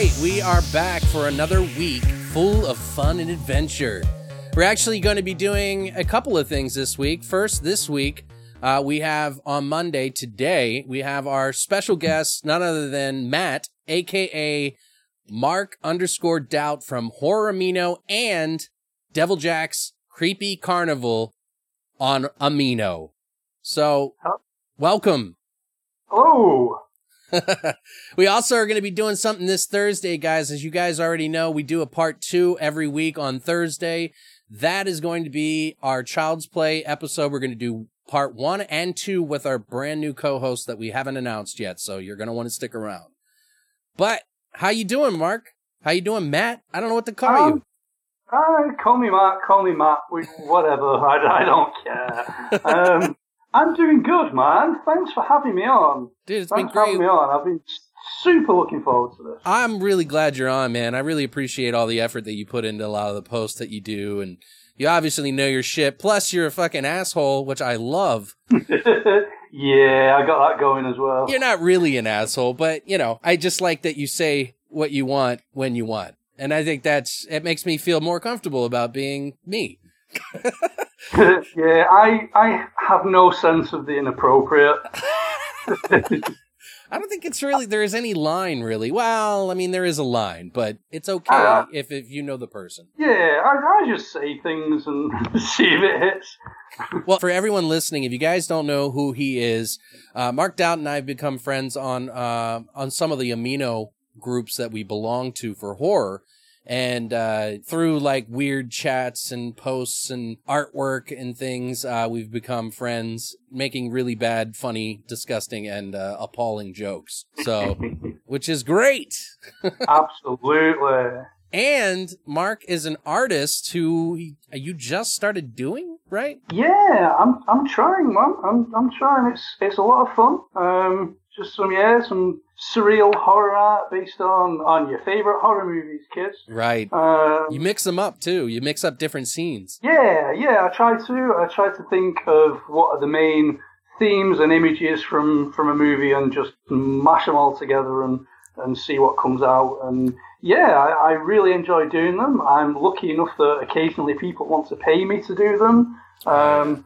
Right. We are back for another week full of fun and adventure. We're actually going to be doing a couple of things this week. First, this week, uh, we have on Monday, today, we have our special guest, none other than Matt, aka Mark underscore doubt from Horror Amino and Devil Jack's Creepy Carnival on Amino. So, welcome. Hello. we also are going to be doing something this Thursday, guys. As you guys already know, we do a part two every week on Thursday. That is going to be our Child's Play episode. We're going to do part one and two with our brand new co-host that we haven't announced yet. So you're going to want to stick around. But how you doing, Mark? How you doing, Matt? I don't know what to call Um, Uh, call me Mark. call me Matt, we- whatever, I, I don't care. Um, I'm doing good, man. Thanks for having me on. Dude, it's been Thanks for having great. me on. I've been super looking forward to this. I'm really glad you're on, man. I really appreciate all the effort that you put into a lot of the posts that you do. And you obviously know your shit. Plus, you're a fucking asshole, which I love. yeah, I got that going as well. You're not really an asshole, but you know, I just like that you say what you want when you want. And I think that's, it makes me feel more comfortable about being me. yeah, I I have no sense of the inappropriate. I don't think it's really, there is any line really. Well, I mean, there is a line, but it's okay Uh, if, if you know the person. Yeah, I, I just say things and see if it hits. Well, for everyone listening, if you guys don't know who he is, uh, Mark Doubt and I have become friends on uh, on some of the amino groups that we belong to for horror, and uh, through like weird chats and posts and artwork and things, uh, we've become friends, making really bad, funny, disgusting, and uh, appalling jokes. So, which is great. Absolutely. And Mark is an artist who you just started doing, right? Yeah, I'm I'm trying, man. I'm I'm trying. It's it's a lot of fun. Um, just some yeah, some surreal horror art based on on your favorite horror movies, kids. Right. Um, You mix them up too. You mix up different scenes. yeah, yeah. I try to I try to think of what are the main themes and images from from a movie and just mash them all together and and see what comes out. And yeah, I, I really enjoy doing them. I'm lucky enough that occasionally people want to pay me to do them. Um,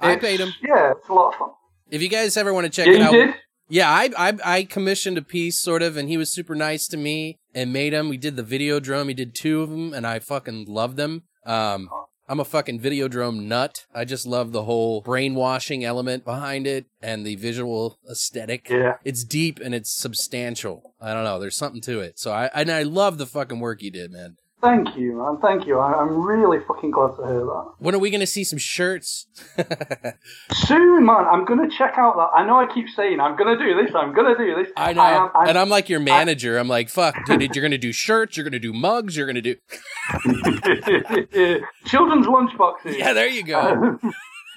I paid him. Yeah, it's a lot of fun. If you guys ever want to check yeah, it out, did. Yeah, I, I I commissioned a piece sort of, and he was super nice to me and made them. We did the Videodrome. He did two of them, and I fucking love them. Um, I'm a fucking Videodrome nut. I just love the whole brainwashing element behind it and the visual aesthetic. Yeah. It's deep and it's substantial. I don't know. There's something to it. So I and I love the fucking work you did, man. Thank you, man. Thank you. I, I'm really fucking glad to hear that. When are we gonna see some shirts? Soon, man. I'm gonna check out that. I know I keep saying I'm gonna do this. I'm gonna do this. I know. am- I'm- and I'm like your manager. I'm like, fuck, dude, you're gonna do shirts, you're gonna do mugs, you're gonna do Children's lunchboxes. Yeah, there you go.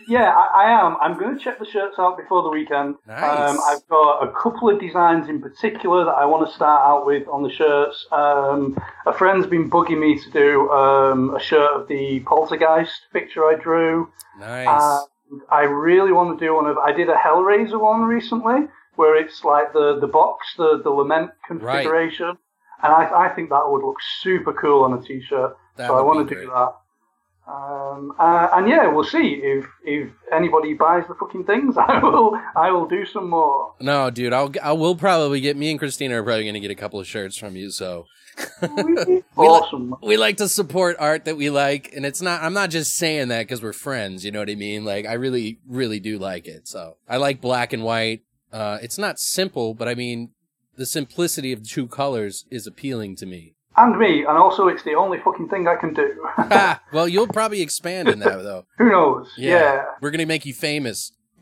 Yeah, I, I am. I'm going to check the shirts out before the weekend. Nice. Um, I've got a couple of designs in particular that I want to start out with on the shirts. Um, a friend's been bugging me to do um, a shirt of the poltergeist picture I drew. Nice. Uh, I really want to do one of. I did a Hellraiser one recently, where it's like the the box, the the lament configuration, and I I think that would look super cool on a t-shirt. So I want to do that. Um, uh, and yeah, we'll see if if anybody buys the fucking things. I will I will do some more. No, dude, I'll I will probably get me and Christina are probably going to get a couple of shirts from you. So awesome. we like to support art that we like, and it's not. I'm not just saying that because we're friends. You know what I mean? Like I really, really do like it. So I like black and white. Uh, it's not simple, but I mean the simplicity of two colors is appealing to me. And me, and also it's the only fucking thing I can do. well, you'll probably expand in that though. Who knows? Yeah. Yeah. We're gonna make you famous.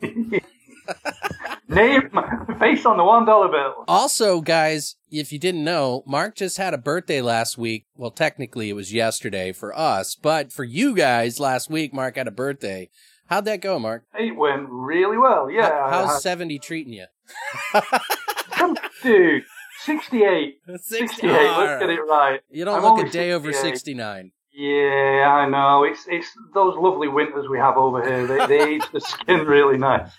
Name face on the one dollar bill. Also, guys, if you didn't know, Mark just had a birthday last week. Well, technically it was yesterday for us, but for you guys, last week Mark had a birthday. How'd that go, Mark? It went really well. Yeah. How- I how's had- 70 treating you? Dude? Sixty-eight. 60 Sixty-eight. Let's get it right. You don't I'm look a day over 69. Yeah, I know. It's it's those lovely winters we have over here. They, they age the skin really nice.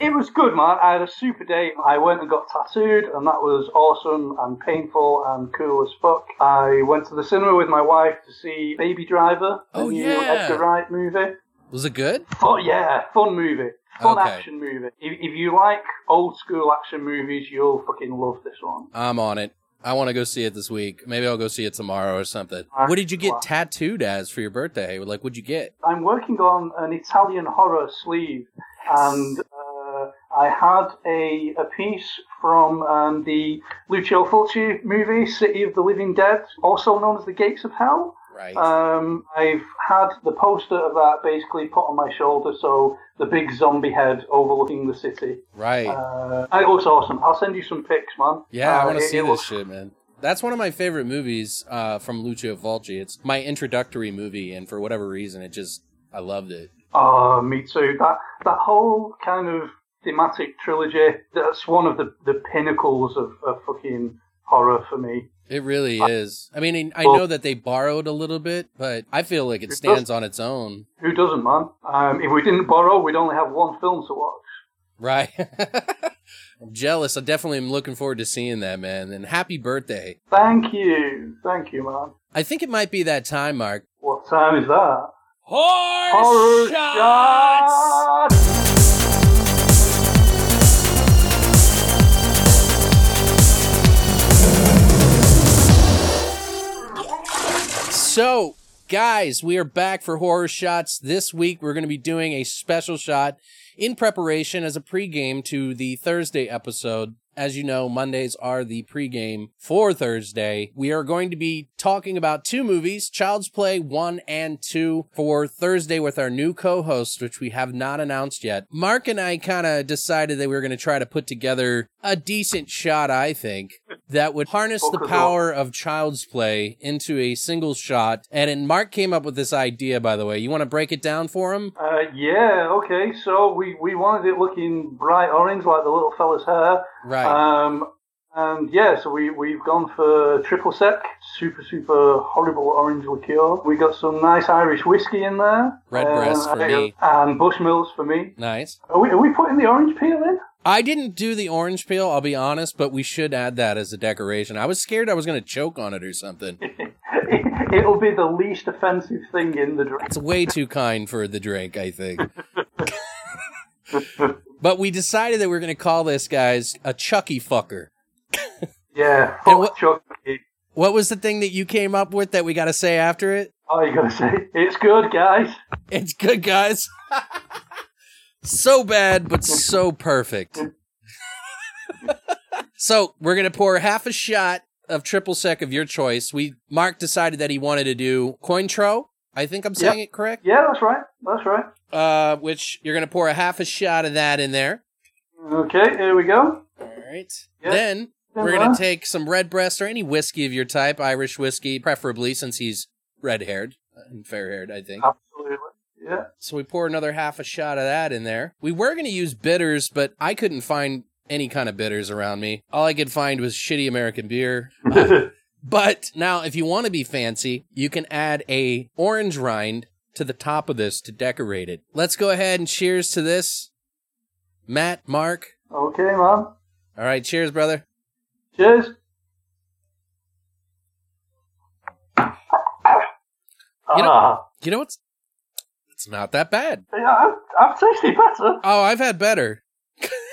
It was good, man. I had a super day. I went and got tattooed, and that was awesome and painful and cool as fuck. I went to the cinema with my wife to see Baby Driver, the Oh, new yeah. Edgar Wright movie. Was it good? Oh yeah, fun movie. Fun Okay. action movie. If, if you like old school action movies, you'll fucking love this one. I'm on it. I want to go see it this week. Maybe I'll go see it tomorrow or something. Alright, What did you get well. tattooed as for your birthday? Like, what'd you get? I'm working on an Italian horror sleeve, and uh, I had a a piece from um, the Lucio Fulci movie City of the Living Dead, also known as The Gates of Hell. Right. Um, I've had the poster of that basically put on my shoulder, so the big zombie head overlooking the city. right. Uh, it looks awesome. I'll send you some pics, man. Yeah, I Uh, want to see this looks- shit, man. That's one of my favorite movies uh, from Lucio Fulci. It's my introductory movie, and for whatever reason, it just I loved it. Oh, me too. That that whole kind of thematic trilogy. That's one of the, the pinnacles of, of fucking horror for me. It really is. I mean, I know that they borrowed a little bit, but I feel like it stands on its own. Who doesn't, man? Um, if we didn't borrow, we'd only have one film to watch. Right. I'm jealous. I definitely am looking forward to seeing that, man. And happy birthday. Thank you, thank you, man. I think it might be that time, Mark. What time is that? Horse, Horror shots! shots! So, guys, we are back for horror shots. This week, we're going to be doing a special shot in preparation as a pregame to the Thursday episode. As you know, Mondays are the pregame for Thursday. We are going to be talking about two movies, Child's Play 1 and 2 for Thursday with our new co-host, which we have not announced yet. Mark and I kind of decided that we were going to try to put together a decent shot, I think, that would harness the power of Child's Play into a single shot. And Mark came up with this idea, by the way. You want to break it down for him? Uh, yeah, okay. So we, we wanted it looking bright orange like the little fella's hair. Right. Um, and yeah, so we, we've gone for triple sec, super, super horrible orange liqueur. We got some nice Irish whiskey in there. Redbreast Um, for me. And Bushmills for me. nice. Are we, are we putting the orange peel in? I didn't do the orange peel, I'll be honest, but we should add that as a decoration. I was scared I was going to choke on it or something. It'll be the least offensive thing in the drink. It's way too kind for the drink, I think. but we decided that we are going to call this, guys, a Chucky fucker. Yeah, what- Chucky. What was the thing that you came up with that we got to say after it? Oh, you gotta say, it's good, guys. It's good, guys. so bad, but so perfect. so we're gonna pour half a shot of triple sec of your choice. We Mark decided that he wanted to do Cointreau. I think I'm saying it correct. Yeah, that's right. That's right. Uh, which you're gonna pour a half a shot of that in there. Okay, here we go. All right. Yeah. Then we're gonna take some Redbreast or any whiskey of your type, Irish whiskey, preferably since he's red haired and fair haired. I think. Yeah. So we pour another half a shot of that in there. We were going to use bitters, but I couldn't find any kind of bitters around me. All I could find was shitty American beer. But now, if you want to be fancy, you can add a orange rind to the top of this to decorate it. Let's go ahead and cheers to this. Matt, Mark. okay, man. All right, cheers, brother. Cheers. You know- ah, You know what's It's not that bad. Yeah, I've, I've tasted better. Oh, I've had better.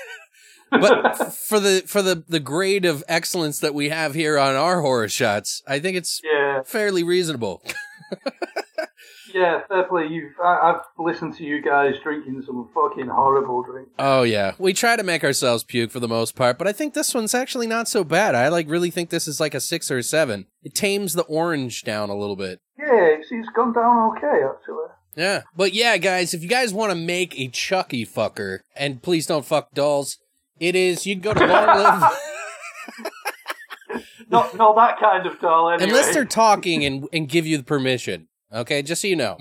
but for the for the the grade of excellence that we have here on our horror shots, I think it's Yeah, fairly reasonable. yeah, fair play. You've, I, I've listened to you guys drinking some fucking horrible drink. Oh yeah, we try to make ourselves puke for the most part, but I think this one's actually not so bad. I like really think this is like a six or a seven. It tames the orange down a little bit. Yeah, it's, it's gone down okay, actually. Yeah, but yeah, guys, if you guys want to make a Chucky fucker, and please don't fuck dolls, it is you can go to Long Live. Not, not that kind of doll, anyway. Unless they're talking and, and give you the permission. Okay, just so you know.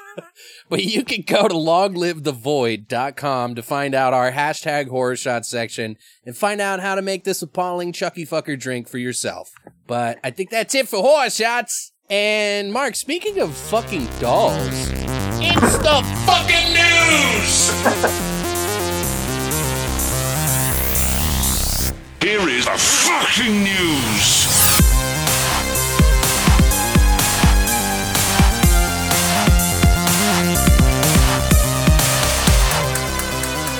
but you can go to longlivethevoid.com to find out our hashtag horror shot section and find out how to make this appalling Chucky fucker drink for yourself. But I think that's it for horror shots. And Mark, speaking of fucking dolls, it's the fucking news! Here is the fucking news.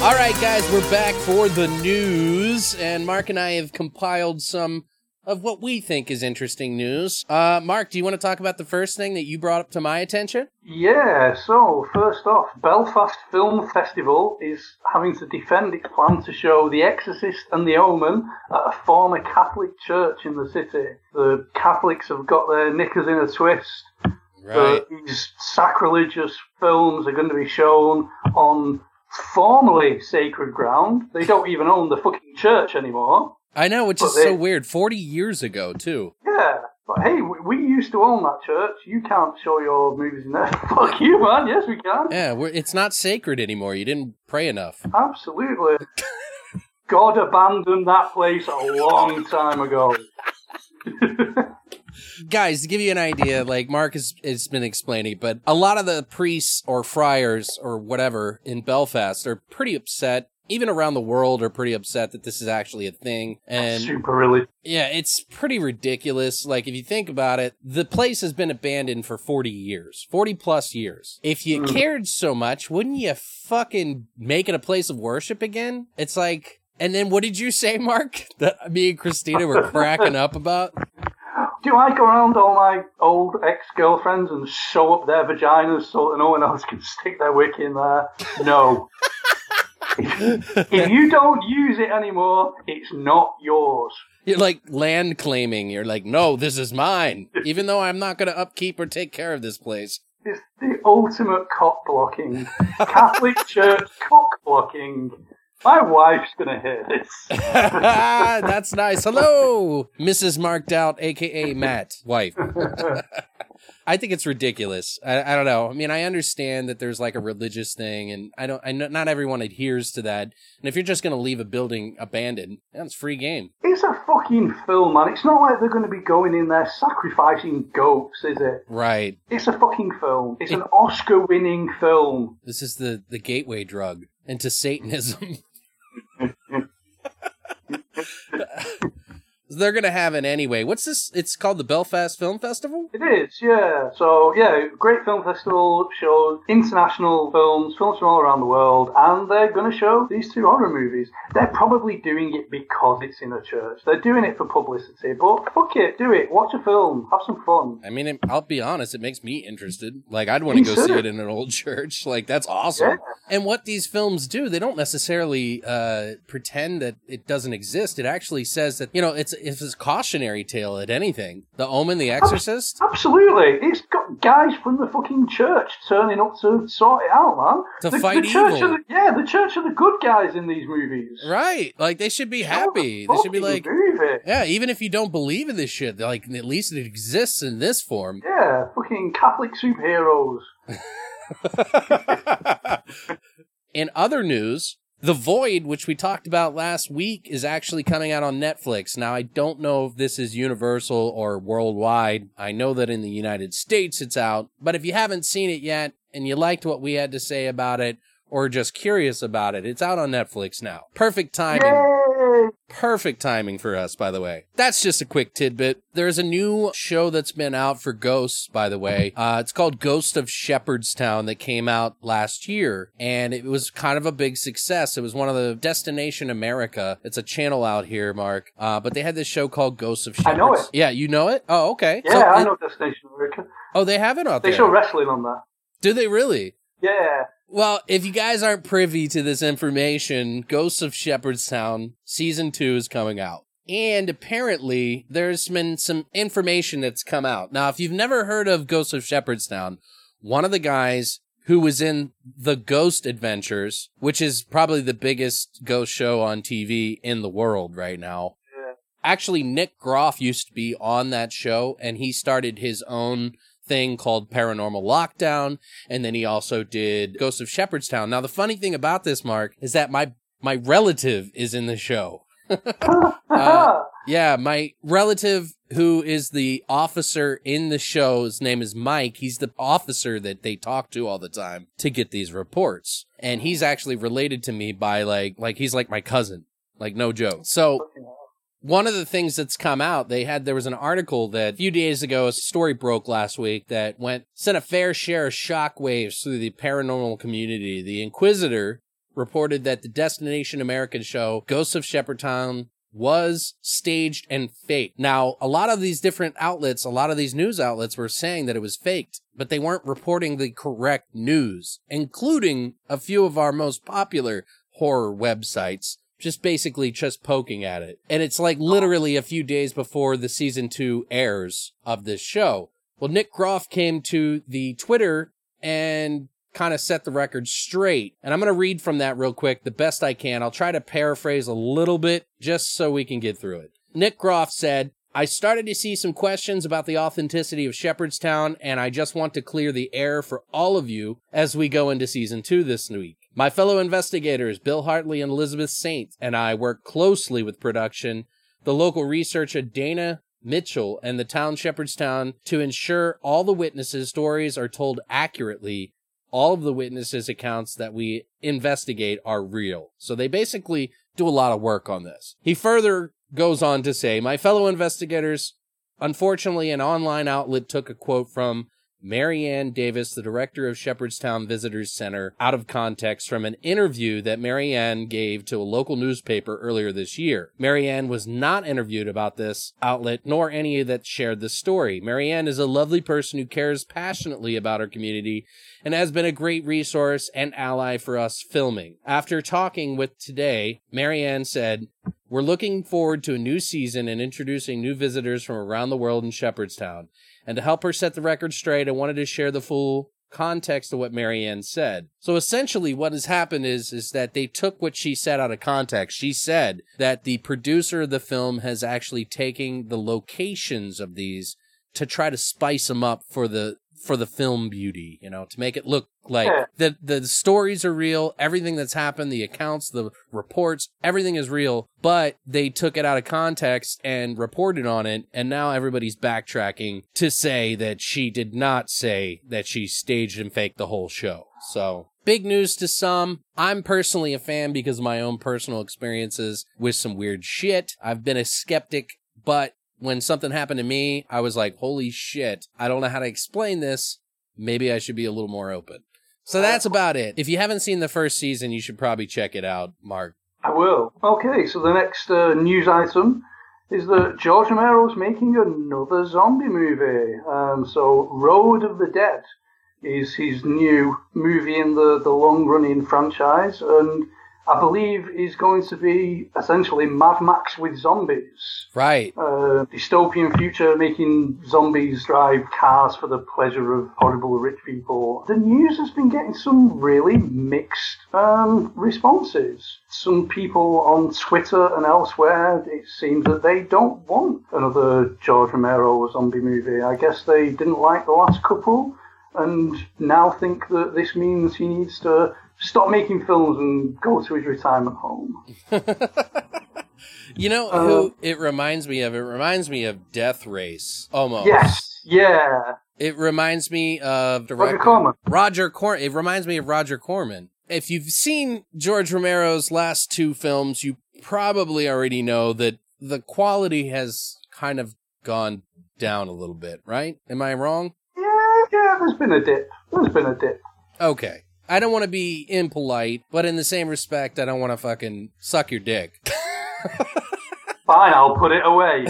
All right, guys, we're back for the news, and Mark and I have compiled some of what we think is interesting news. Uh, Mark, do you want to talk about the first thing that you brought up to my attention? Yeah, so first off, Belfast Film Festival is having to defend its plan to show The Exorcist and The Omen at a former Catholic church in the city. The Catholics have got their knickers in a twist. Right. These sacrilegious films are going to be shown on formerly sacred ground. They don't even own the fucking church anymore. I know, which But is so weird. 40 years ago, too. Yeah, but hey, we, we used to own that church. You can't show your movies in there. Fuck you, man. Yes, we can. Yeah, we're, it's not sacred anymore. You didn't pray enough. Absolutely. God abandoned that place a long time ago. Guys, to give you an idea, like Mark has, has been explaining, but a lot of the priests or friars or whatever in Belfast are pretty upset. Even around the world are pretty upset that this is actually a thing. And Super religious. Yeah, it's pretty ridiculous. Like, if you think about it, the place has been abandoned for 40 years, 40 plus years. If you Mm. cared so much, wouldn't you fucking make it a place of worship again? It's like, and then what did you say, Mark? That me and Christina were cracking up about? Do I go around all my old ex-girlfriends and show up their vaginas so that no one else can stick their wick in there? No. if you don't use it anymore, it's not yours. You're like land claiming. You're like, no, this is mine, even though I'm not going to upkeep or take care of this place. It's the ultimate cock blocking. Catholic Church cock blocking. My wife's gonna hear this. That's nice. Hello, Mrs. Marked Out, aka Matt, wife. I think it's ridiculous. I, I don't know. I mean, I understand that there's like a religious thing, and I don't. I know not everyone adheres to that. And if you're just going to leave a building abandoned, that's free game. It's a fucking film, man. It's not like they're going to be going in there sacrificing goats, is it? Right. It's a fucking film. It's an Oscar-winning film. This is the the gateway drug into Satanism. They're gonna have it anyway. What's this? It's called the Belfast Film Festival. It is, yeah. So, yeah, great film festival shows international films, films from all around the world, and they're going to show these two horror movies. They're probably doing it because it's in a church. They're doing it for publicity, but fuck it, do it. Watch a film, have some fun. I mean, I'll be honest, it makes me interested. Like, I'd want to go see it in an old church. Like, that's awesome. Yeah. And what these films do, they don't necessarily uh, pretend that it doesn't exist. It actually says that, you know, it's, it's a cautionary tale at anything. The Omen, The Exorcist. Absolutely. It's got guys from the fucking church turning up to sort it out, man. To the, fight the church evil. Are the, yeah, the church are the good guys in these movies. Right. Like, they should be happy. the They should be like, movie. yeah, even if you don't believe in this shit, like, at least it exists in this form. Yeah, fucking Catholic superheroes. In other news, The Void, which we talked about last week, is actually coming out on Netflix. Now, I don't know if this is universal or worldwide. I know that in the United States it's out, but if you haven't seen it yet and you liked what we had to say about it or just curious about it, it's out on Netflix now. Perfect timing. Yay! Perfect timing for us, by the way. That's just a quick tidbit. There's a new show that's been out for Ghosts, by the way. Uh, it's called Ghost of Shepherdstown that came out last year, and it was kind of a big success. It was one of the Destination America. It's a channel out here, Mark. Uh, but they had this show called Ghosts of Shepherds. I know it. Yeah, you know it? Oh, okay. Yeah, So I it- know Destination America. Oh, they have it out They there. show wrestling on that. Do they really? Yeah. Well, if you guys aren't privy to this information, Ghosts of Shepherdstown season two is coming out. And apparently, there's been some information that's come out. Now, if you've never heard of Ghosts of Shepherdstown, one of the guys who was in The Ghost Adventures, which is probably the biggest ghost show on TV in the world right now. Yeah. Actually, Nick Groff used to be on that show, and he started his own thing called Paranormal Lockdown and then he also did Ghost of Shepherdstown. Now the funny thing about this, Mark, is that my my relative is in the show. Uh, Yeah, my relative who is the officer in the show, his name is Mike. He's the officer that they talk to all the time to get these reports. And he's actually related to me by like like he's like my cousin. Like no joke. So one of the things that's come out, they had there was an article that a few days ago, a story broke last week that went sent a fair share of shockwaves through the paranormal community. The Inquisitr reported that the Destination American show Ghosts of Shepherdstown was staged and faked. Now, a lot of these different outlets, a lot of these news outlets were saying that it was faked, but they weren't reporting the correct news, including a few of our most popular horror websites just basically just poking at it. And it's like literally a few days before the season two airs of this show. Well, Nick Groff came to the Twitter and kind of set the record straight. And I'm going to read from that real quick, the best I can. I'll try to paraphrase a little bit just so we can get through it. Nick Groff said, I started to see some questions about the authenticity of Shepherdstown, and I just want to clear the air for all of you as we go into season two this week. My fellow investigators, Bill Hartley and Elizabeth Saint, and I work closely with production, the local researcher Dana Mitchell, and the town Shepherdstown to ensure all the witnesses' stories are told accurately. All of the witnesses' accounts that we investigate are real. So they basically do a lot of work on this. He further goes on to say, My fellow investigators, unfortunately, an online outlet took a quote from Marianne Davis, the director of Shepherdstown Visitors Center, out of context from an interview that Marianne gave to a local newspaper earlier this year. Marianne was not interviewed about this outlet, nor any that shared the story. Marianne is a lovely person who cares passionately about her community and has been a great resource and ally for us filming. After talking with Today, Marianne said, We're looking forward to a new season and introducing new visitors from around the world in Shepherdstown. And to help her set the record straight, I wanted to share the full context of what Marianne said. So essentially what has happened is is that they took what she said out of context. She said that the producer of the film has actually taken the locations of these to try to spice them up for the for the film beauty, you know, to make it look like Yeah. the the stories are real, everything that's happened, the accounts, the reports, everything is real, but they took it out of context and reported on it, and now everybody's backtracking to say that she did not say that she staged and faked the whole show. So Big news to some. I'm personally a fan because of my own personal experiences with some weird shit. I've been a skeptic, but when something happened to me, I was like, holy shit, I don't know how to explain this. Maybe I should be a little more open. So that's about it. If you haven't seen the first season, you should probably check it out, Mark. I will. Okay, so the next uh, news item is that George Romero's making another zombie movie. Um, so, Road of the Dead is his new movie in the, the long running franchise, and I believe is going to be essentially Mad Max with zombies. Right. Uh, dystopian future making zombies drive cars for the pleasure of horrible rich people. The news has been getting some really mixed um, responses. Some people on Twitter and elsewhere, it seems that they don't want another George Romero zombie movie. I guess they didn't like the last couple and now think that this means he needs to stop making films and go to his retirement home. You know Uh, who it reminds me of? It reminds me of Death Race. Almost. Yes, yeah. It reminds me of Roger Corman. Roger Cor. It reminds me of Roger Corman. If you've seen George Romero's last two films, you probably already know that the quality has kind of gone down a little bit, right? Am I wrong? Yeah, yeah. There's been a dip. There's been a dip. Okay. I don't want to be impolite, but in the same respect, I don't want to fucking suck your dick. Fine, I'll put it away.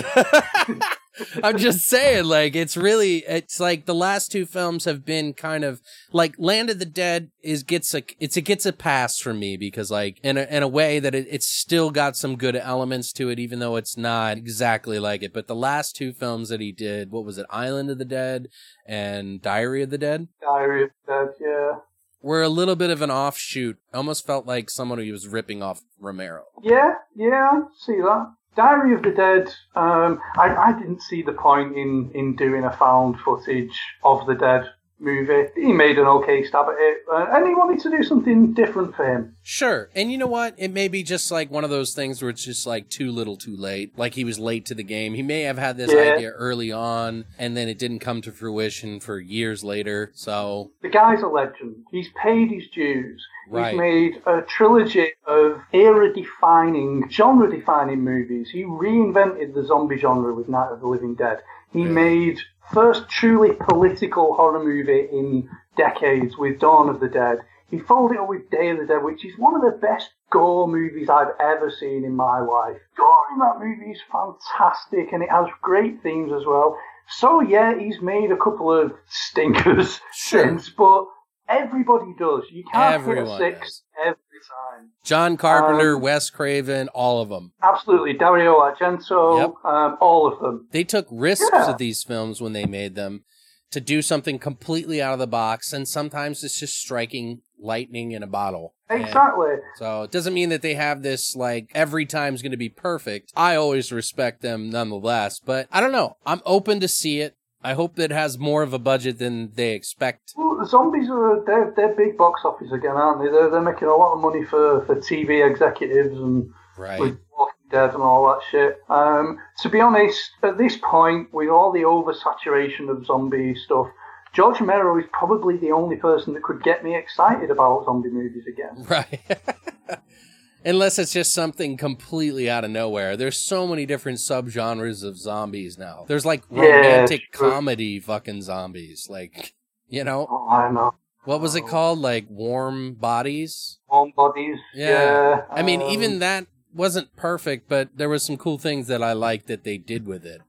I'm just saying, like, it's really, it's like the last two films have been kind of like Land of the Dead is gets a, it's, it gets a pass from me because like in a, in a way that it, it's still got some good elements to it, even though it's not exactly like it. But the last two films that he did, what was it? Island of the Dead and Diary of the Dead? Diary of the Dead, yeah. Were a little bit of an offshoot. Almost felt like someone who was ripping off Romero. Yeah, yeah, see that. Diary of the Dead, um, I, I didn't see the point in, in doing a found footage of the Dead movie. He made an okay stab at it, uh, and he wanted to do something different for him. Sure. And you know what? It may be just like one of those things where it's just like too little too late. Like he was late to the game. He may have had this Yeah. idea early on and then it didn't come to fruition for years later. So, The guy's a legend. He's paid his dues. Right. He's made a trilogy of era-defining, genre-defining movies. He reinvented the zombie genre with Night of the Living Dead. He Yeah. made first truly political horror movie in decades with Dawn of the Dead. He followed it up with Day of the Dead, which is one of the best gore movies I've ever seen in my life. Gore in that movie is fantastic, and it has great themes as well. So yeah, he's made a couple of stinkers Sure. since, but everybody does. You can't Everyone hit a six does. Time. John Carpenter, Um, Wes Craven, all of them. Absolutely, Dario Argento, Yep. um, all of them. They took risks Yeah. with these films when they made them to do something completely out of the box and sometimes it's just striking lightning in a bottle. And- Exactly. So it doesn't mean that they have this like every time's going to be perfect. I always respect them nonetheless, but I don't know. I'm open to see it. I hope that it has more of a budget than they expect. Well, the zombies are they're, they're big box office again, aren't they? They're, they're making a lot of money for, for TV executives and Right. with Walking Dead and all that shit. Um, to be honest, at this point, with all the oversaturation of zombie stuff, George Romero is probably the only person that could get me excited about zombie movies again. Right. Unless it's just something completely out of nowhere. There's so many different subgenres of zombies now. There's like romantic true. comedy fucking zombies. Like, you know, Oh, I know. what was it called? Like warm bodies? Warm bodies. Yeah. Yeah. I mean, um, even that wasn't perfect, but there was some cool things that I liked that they did with it.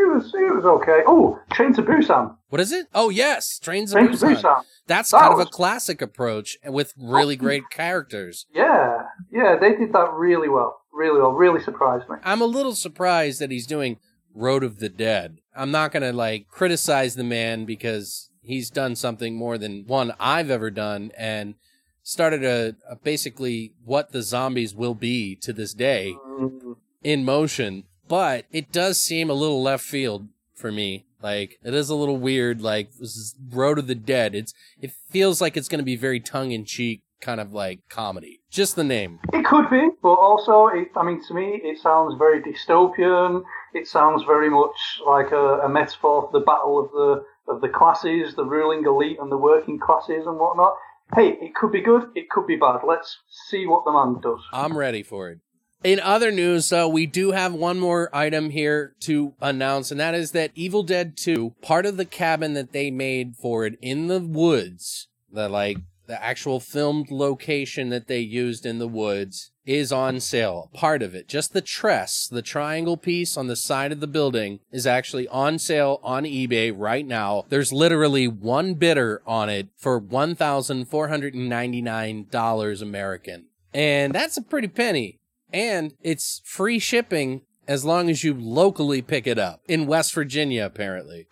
It was it was okay. Oh, Train to Busan. What is it? Oh yes, Trains Train to Busan. Busan. That's That kind of a classic approach with really great characters. Yeah, yeah, they did that really well. Really well. Really surprised me. I'm a little surprised that he's doing Road of the Dead. I'm not gonna like criticize the man because he's done something more than one I've ever done and started a, a basically what the zombies will be to this day Mm, in motion, but it does seem a little left field for me. Like it is a little weird. Like this is Road of the Dead. It's it feels like it's going to be very tongue in cheek, kind of like comedy. Just the name. It could be, but also, it, I mean, to me, it sounds very dystopian. It sounds very much like a, a metaphor for the battle of the of the classes, the ruling elite and the working classes and whatnot. Hey, it could be good. It could be bad. Let's see what the man does. I'm ready for it. In other news, though, we do have one more item here to announce, and that is that Evil Dead 2, part of the cabin that they made for it in the woods, the like the actual filmed location that they used in the woods is on sale. Part of it, just the tress, the triangle piece on the side of the building is actually on sale on eBay right now. There's literally one bidder on it for $1,499 American. And that's a pretty penny. And it's free shipping as long as you locally pick it up in West Virginia, apparently.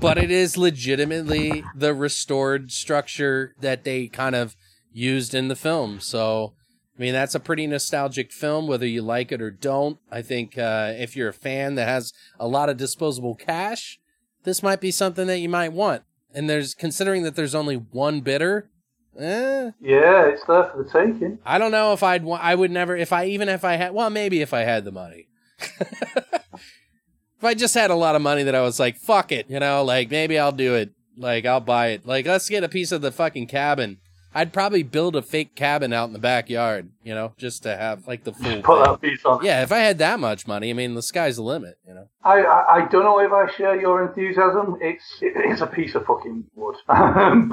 But it is legitimately the restored structure that they kind of used in the film. So, I mean, that's a pretty nostalgic film, whether you like it or don't. I think uh, if you're a fan that has a lot of disposable cash, this might be something that you might want. And there's considering that there's only one bidder, eh, Yeah, it's there for the taking. I don't know if I'd wa- I would never if I even if I had well maybe if I had the money. if I just had a lot of money that I was like fuck it, you know, like maybe I'll do it. Like I'll buy it. Like let's get a piece of the fucking cabin. I'd probably build a fake cabin out in the backyard, you know, just to have like the full. Put that piece on. Yeah, if I had that much money, I mean, the sky's the limit, you know. I, I, I don't know if I share your enthusiasm. It's it's a piece of fucking wood. but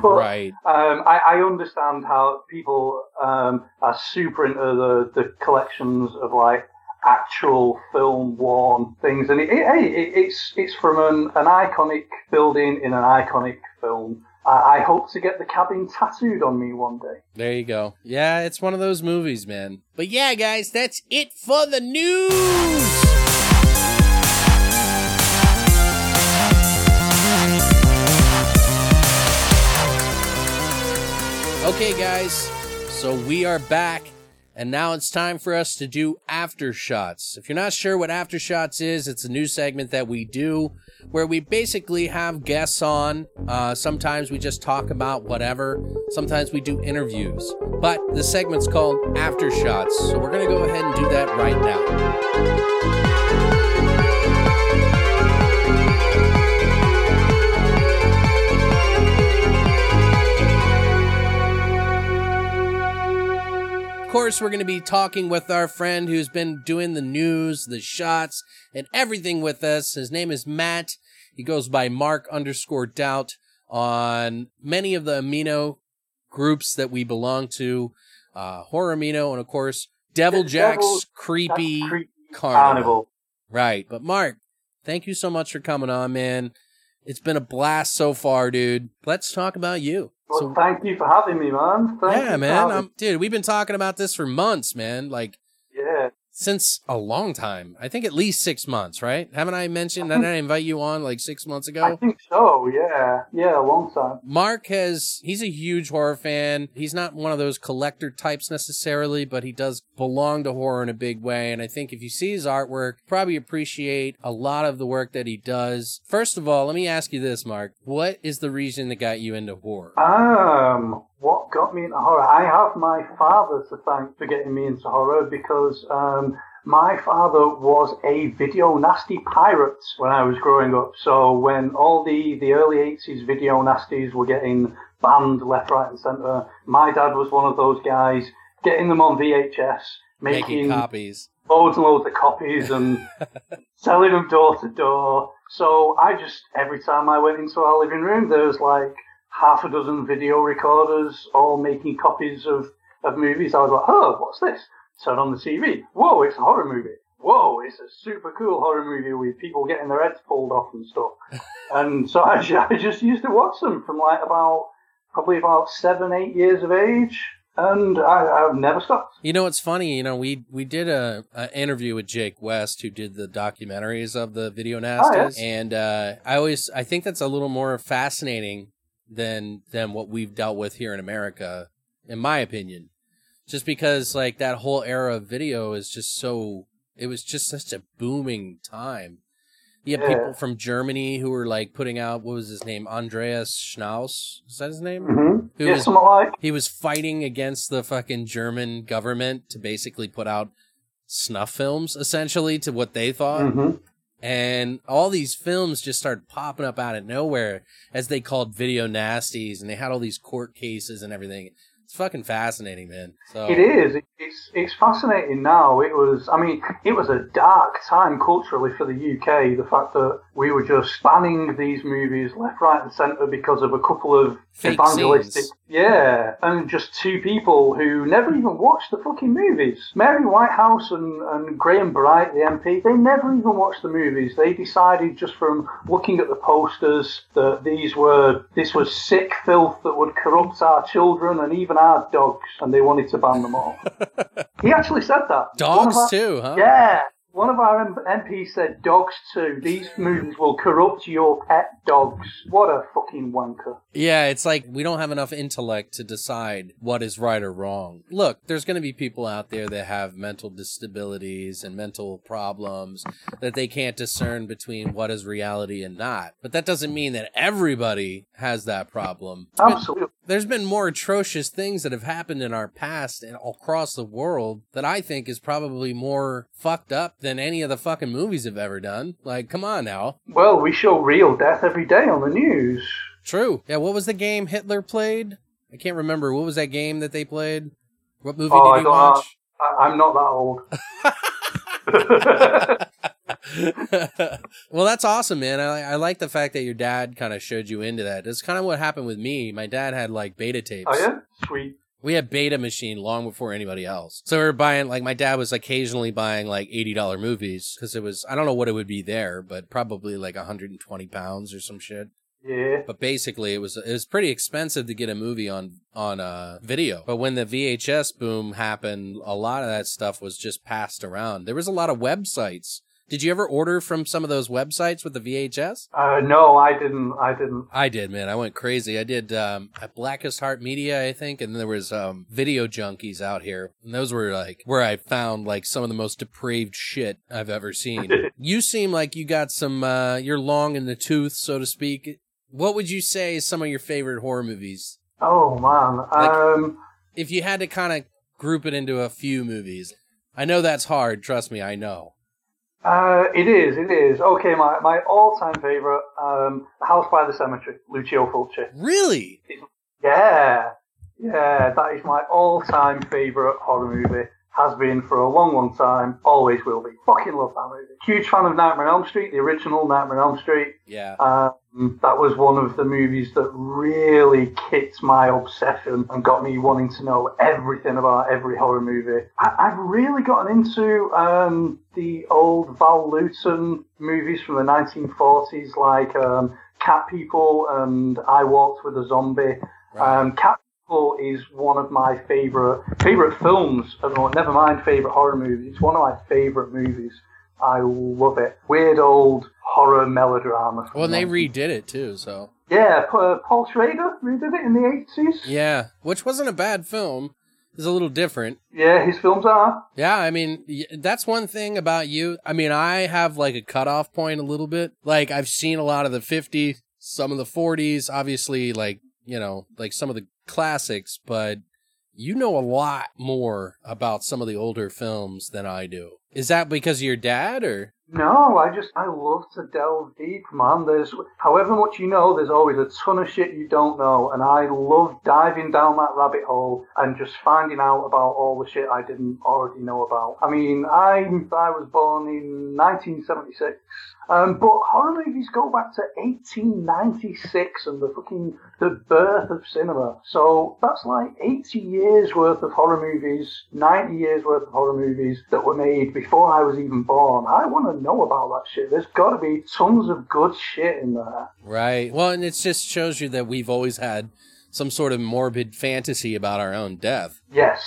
Right. um, I, I understand how people um, are super into the, the collections of like actual film worn things, and it, it, hey, it, it's it's from an, an iconic building in an iconic film. I, hope to get the cabin tattooed on me one day. There you go. Yeah, it's one of those movies, man. But yeah, guys, that's it for the news. Okay, guys, so we are back, and now it's time for us to do aftershots. If you're not sure what aftershots is, it's a new segment that we do where we basically have guests on. Uh, sometimes we just talk about whatever, sometimes we do interviews. But the segment's called aftershots, so we're gonna go ahead and do that right now. Course, we're going to be talking with our friend who's been doing the news, the shots, and everything with us. His name is Matt. He goes by Mark underscore doubt on many of the amino groups that we belong to. Uh, Horror Amino, and of course, Devil The Jack's Devil- creepy, creepy carnival. carnival. Right. But Mark, thank you so much for coming on, man. It's been a blast so far, dude. Let's talk about you. Well, So thank you for having me, man. Thank yeah, man. dude, we've been talking about this for months, man. Like Yeah. Since a long time. I think at least six months, right? Haven't I mentioned? Didn't I invite you on like six months ago? I think so, yeah. Yeah, a long time. Mark has, he's a huge horror fan. He's not one of those collector types necessarily, but he does belong to horror in a big way. And I think if you see his artwork, probably appreciate a lot of the work that he does. First of all, let me ask you this, Mark. What is the reason that got you into horror? Um, got me into horror? I have my father to thank for getting me into horror because um, my father was a video nasty pirate when I was growing up. So when all the, the early 80s video nasties were getting banned left, right, and centre, my dad was one of those guys getting them on VHS, Making making copies. loads and loads of copies and selling them door to door. So I just, every time I went into our living room, there was like half a dozen video recorders all making copies of, of movies. I was like, oh, what's this? Turn on the TV. Whoa, it's a horror movie. Whoa, it's a super cool horror movie with people getting their heads pulled off and stuff. and so I, I just used to watch them from like about, probably about seven, eight years of age. And I, I've never stopped. You know, it's funny. You know, we we did a, a interview with Jake West, who did the documentaries of the video nasties, yeah. and uh, I always I think that's a little more fascinating than than what we've dealt with here in America, in my opinion. Just because like that whole era of video is just so it was just such a booming time. You have Yeah. people from Germany who were like putting out what was his name Andreas Schnaas is that his name? hmm Who yeah, was- like he was fighting against the fucking German government to basically put out snuff films, essentially, to what they thought. hmm And all these films just started popping up out of nowhere as they called video nasties, and they had all these court cases and everything. It's fucking fascinating, man. So It is. It's it's fascinating now. It was. I mean, it was a dark time culturally for the UK. The fact that we were just banning these movies left, right, and centre because of a couple of Fake evangelistic. scenes. Yeah, and just two people who never even watched the fucking movies. Mary Whitehouse and, and Graham Bright, the MP, they never even watched the movies. They decided just from looking at the posters that these were this was sick filth that would corrupt our children and even our dogs, and they wanted to ban them all. he actually said that. Dogs our- too, huh? Yeah. One of our M- MPs said dogs too. These movies will corrupt your pet dogs. What a fucking wanker. Yeah, it's like we don't have enough intellect to decide what is right or wrong. Look, there's going to be people out there that have mental disabilities and mental problems that they can't discern between what is reality and not. But that doesn't mean that everybody has that problem. Absolutely. There's been more atrocious things that have happened in our past and across the world that I think is probably more fucked up than any of the fucking movies have ever done. Like, come on now. Well, we show real death every day on the news. True. Yeah, what was the game Hitler played? I can't remember what was that game that they played. What movie Oh, did you watch? I, I'm not that old. well, that's awesome, man. I, I like the fact that your dad kind of showed you into that. That's kind of what happened with me. My dad had like beta tapes. oh yeah, sweet. We had beta machine long before anybody else. So we were buying like my dad was occasionally buying like eighty dollar movies because it was I don't know what it would be there, but probably like hundred and twenty pounds or some shit. Yeah. But basically, it was it was pretty expensive to get a movie on on uh, video. But when the VHS boom happened, a lot of that stuff was just passed around. There was a lot of websites. Did you ever order from some of those websites with the VHS? Uh, no, I didn't. I didn't. I did, man. I went crazy. I did um, at Blackest Heart Media, I think, and there was um, Video Junkies out here, and those were like where I found like some of the most depraved shit I've ever seen. you seem like you got some. Uh, you're long in the tooth, so to speak. What would you say is some of your favorite horror movies? Oh man. Like- Um. If you had to kind of group it into a few movies, I know that's hard. Trust me, I know. Uh, it is. It is. Okay, my my all time favorite. Um, House by the Cemetery. Lucio Fulci. Really? Yeah. Yeah. That is my all time favorite horror movie. Has been for a long, long time. Always will be. Fucking love that movie. Huge fan of Nightmare on Elm Street, the original Nightmare on Elm Street. Yeah. Um, that was one of the movies that really kicked my obsession and got me wanting to know everything about every horror movie. I, I've really gotten into um, the old Val Lewton movies from the 1940s, like um, Cat People and I Walked with a Zombie. Right. Um, Cat People is one of my favorite favorite films. Never mind favorite horror movies. It's one of my favorite movies. I love it. Weird old horror melodrama. well, and they redid it too, so. Yeah, Paul Schrader redid it in the eighties. Yeah, which wasn't a bad film. It's a little different. Yeah, his films are. Yeah, I mean, that's one thing about you. I mean, I have like a cutoff point a little bit. Like, I've seen a lot of the 50s, some of the 40s, obviously, like, you know, like some of the classics, but you know a lot more about some of the older films than I do. Is that because of your dad or? No, I just I love to delve deep, man. There's however much you know, there's always a ton of shit you don't know, and I love diving down that rabbit hole and just finding out about all the shit I didn't already know about. I mean, I I was born in 1976, um, but horror movies go back to 1896 and the fucking the birth of cinema. So that's like 80 years worth of horror movies, 90 years worth of horror movies that were made before I was even born. I want to know about that shit. There's got to be tons of good shit in there. Right. Well, and it just shows you that we've always had some sort of morbid fantasy about our own death. Yes.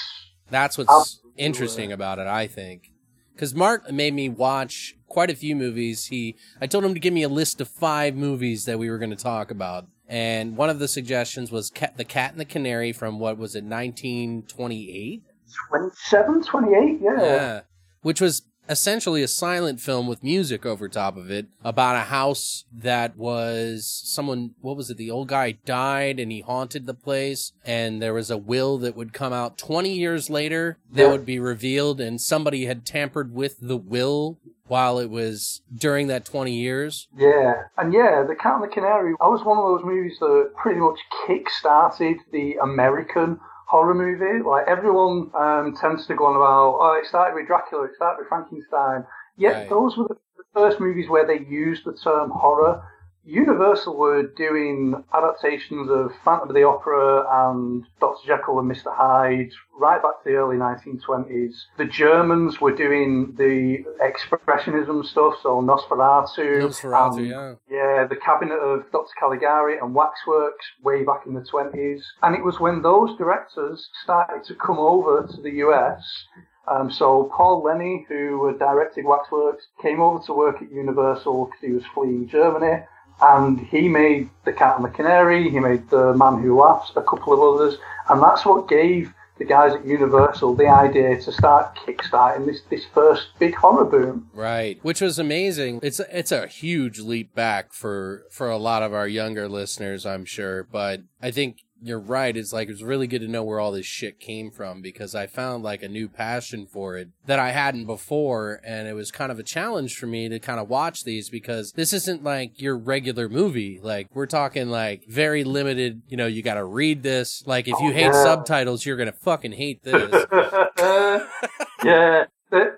That's what's Absolutely. interesting about it, I think. Because Mark made me watch quite a few movies. He, I told him to give me a list of five movies that we were going to talk about, and one of the suggestions was Cat, The Cat and the Canary from what was it, 1928? 27, 28, yeah. Yeah. Which was essentially a silent film with music over top of it about a house that was someone, what was it? The old guy died and he haunted the place and there was a will that would come out 20 years later that would be revealed and somebody had tampered with the will while it was during that 20 years. Yeah, and yeah, The Cat and the Canary. I was one of those movies that pretty much kick-started the American horror movie. Like everyone um, tends to go on about, oh, it started with Dracula, it started with Frankenstein. Yet Right. those were the the first movies where they used the term horror. Universal were doing adaptations of Phantom of the Opera and Dr. Jekyll and Mr. Hyde right back to the early 1920s. The Germans were doing the expressionism stuff, so Nosferatu. Nosferatu, and, yeah. yeah, the Cabinet of Dr. Caligari and Waxworks way back in the 20s. And it was when those directors started to come over to the US. Um, so Paul Leni, who directed Waxworks, came over to work at Universal because he was fleeing Germany. And he made The Cat and the Canary, he made The Man Who Laughs, a couple of others. And that's what gave the guys at Universal the idea to start kickstarting this, this first big horror boom. Right, which was amazing. It's it's a huge leap back for for a lot of our younger listeners, I'm sure. But I think you're right. It's like it's really good to know where all this shit came from because I found like a new passion for it that I hadn't before, and it was kind of a challenge for me to kind of watch these because this isn't like your regular movie. Like we're talking like very limited. You know, you got to read this. Like if you Oh, hate subtitles, you're gonna fucking hate this. yeah,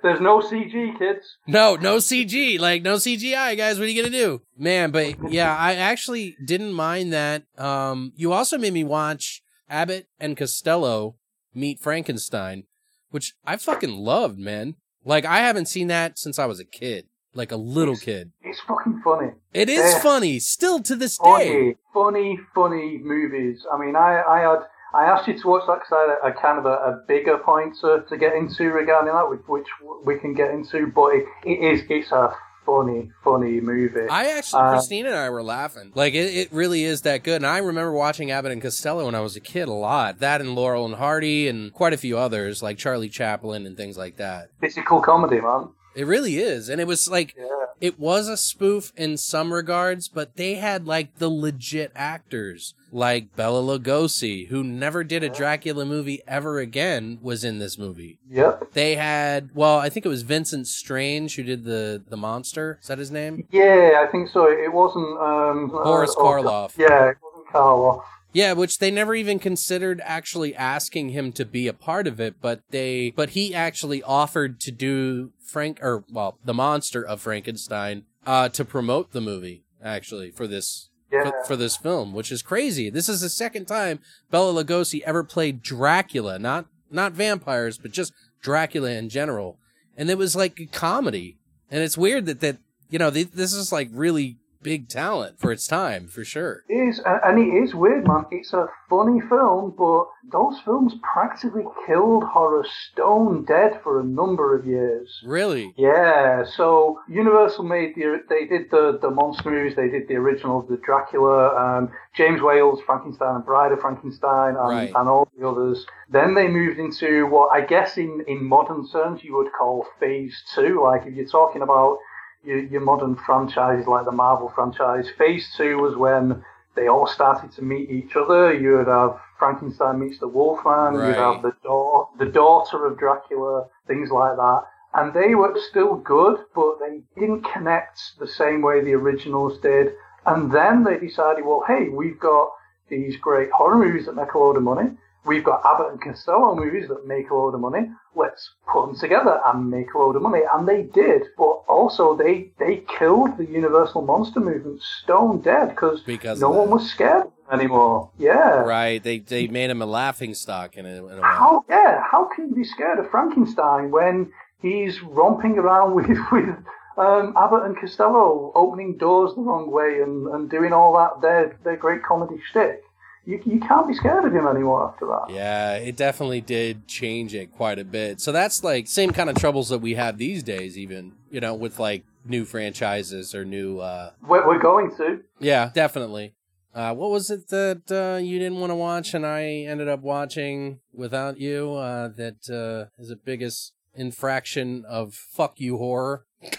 there's no CG, kids. No, no CG. Like no CGI, guys. What are you gonna do, man? But yeah, I actually didn't mind that. Um, you also made me watch Abbott and Costello meet Frankenstein, which I fucking loved, man. Like I haven't seen that since I was a kid, like a little kid. It's fucking funny. It is Yeah. funny still to this day. Funny, funny, funny movies. I mean, I, I had. I asked you to watch that because I had a, a kind of a, a bigger point to, to get into regarding that, which, which we can get into. But it, it is it's a funny, funny movie. I actually, Uh, Christina and I were laughing. Like it, it really is that good. And I remember watching Abbott and Costello when I was a kid a lot. That and Laurel and Hardy and quite a few others like Charlie Chaplin and things like that. Physical comedy, man. It really is. And it was like, Yeah. it was a spoof in some regards, but they had like the legit actors like Bela Lugosi, who never did a Dracula movie ever again, was in this movie. Yep. They had, well, I think it was Vincent Strange who did the, the monster. Is that his name? Yeah, I think so. It wasn't um, Boris uh, Karloff. Yeah, it wasn't Karloff. Yeah, which they never even considered actually asking him to be a part of it, but they but he actually offered to do Frank or well, the monster of Frankenstein uh to promote the movie actually for this Yeah. for, for this film, which is crazy. This is the second time Bela Lugosi ever played Dracula, not not vampires, but just Dracula in general. And it was like a comedy. And it's weird that that you know, th- this is like really big talent for its time, for sure. It is, and it is weird, man. It's a funny film, but those films practically killed horror stone dead for a number of years. Really? Yeah, so Universal made the they did the the monster movies. They did the original, the Dracula, um, James Whale's Frankenstein and Bride of Frankenstein, and, Right. and all the others. Then they moved into what I guess in in modern terms you would call Phase Two. Like if you're talking about your, your modern franchises like the Marvel franchise, Phase Two was when they all started to meet each other. You would have Frankenstein meets the Wolfman. Right. You'd have the da- the daughter of Dracula, things like that. And they were still good, but they didn't connect the same way the originals did. And then they decided, well, hey, we've got these great horror movies that make a load of money. We've got Abbott and Costello movies that make a load of money. Let's put them together and make a load of money. And they did. But also, they, they killed the Universal Monster movement stone dead because Because no one was scared anymore. Yeah. Right. They they made him a laughing stock in a, in a way. How yeah? How can you be scared of Frankenstein when he's romping around with with um, Abbott and Costello, opening doors the wrong way and, and doing all that their their great comedy shtick? You you can't be scared of him anymore after that. Yeah, it definitely did change it quite a bit. So that's like same kind of troubles that we have these days, even you know, with like new franchises or new. uh We're, we're going to. Yeah, definitely. Uh, what was it that uh, you didn't want to watch and I ended up watching without you? Uh, that uh, is the biggest infraction of fuck you horror.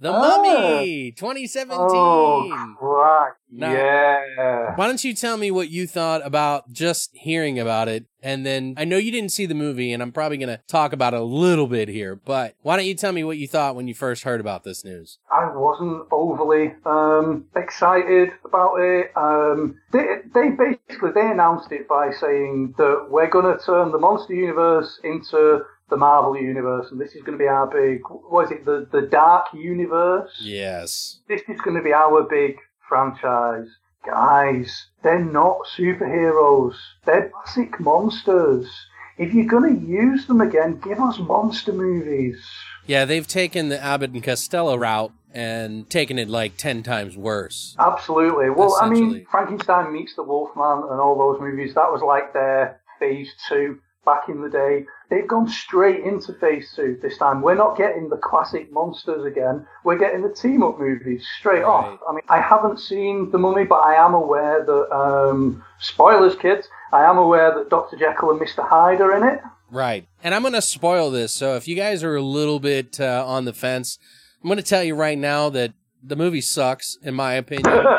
The Ah. Mummy, 2017. oh. Now- yeah. Why don't you tell me what you thought about just hearing about it? And then I know you didn't see the movie, and I'm probably going to talk about it a little bit here, but why don't you tell me what you thought when you first heard about this news? I wasn't overly um, excited about it. Um, they, they basically they announced it by saying that we're going to turn the monster universe into the Marvel universe, and this is going to be our big. What is it? The the Dark Universe. Yes. This is going to be our big franchise. Guys, they're not superheroes. They're basic monsters. If you're going to use them again, give us monster movies. Yeah, they've taken the Abbott and Costello route and taken it like 10 times worse. Absolutely. Well, I mean, Frankenstein meets the Wolfman and all those movies, that was like their phase two back in the day. They've gone straight into phase two this time. We're not getting the classic monsters again. We're getting the team up movies straight Right. off. I mean, I haven't seen The Mummy, but I am aware that, um, spoilers, kids, I am aware that Dr. Jekyll and Mr. Hyde are in it. Right. And I'm going to spoil this. So if you guys are a little bit uh, on the fence, I'm going to tell you right now that the movie sucks, in my opinion.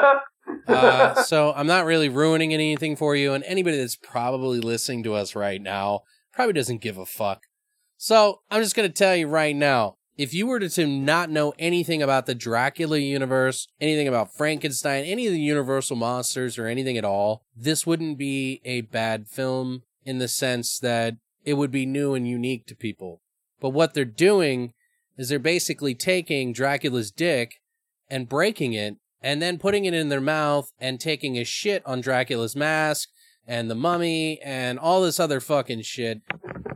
Uh, so I'm not really ruining anything for you, and anybody that's probably listening to us right now probably doesn't give a fuck. So I'm just gonna tell you right now. If you were to, to not know anything about the Dracula universe, anything about Frankenstein, any of the Universal monsters, or anything at all, this wouldn't be a bad film in the sense that it would be new and unique to people. But what they're doing is they're basically taking Dracula's dick and breaking it and then putting it in their mouth and taking a shit on Dracula's mask and the mummy and all this other fucking shit.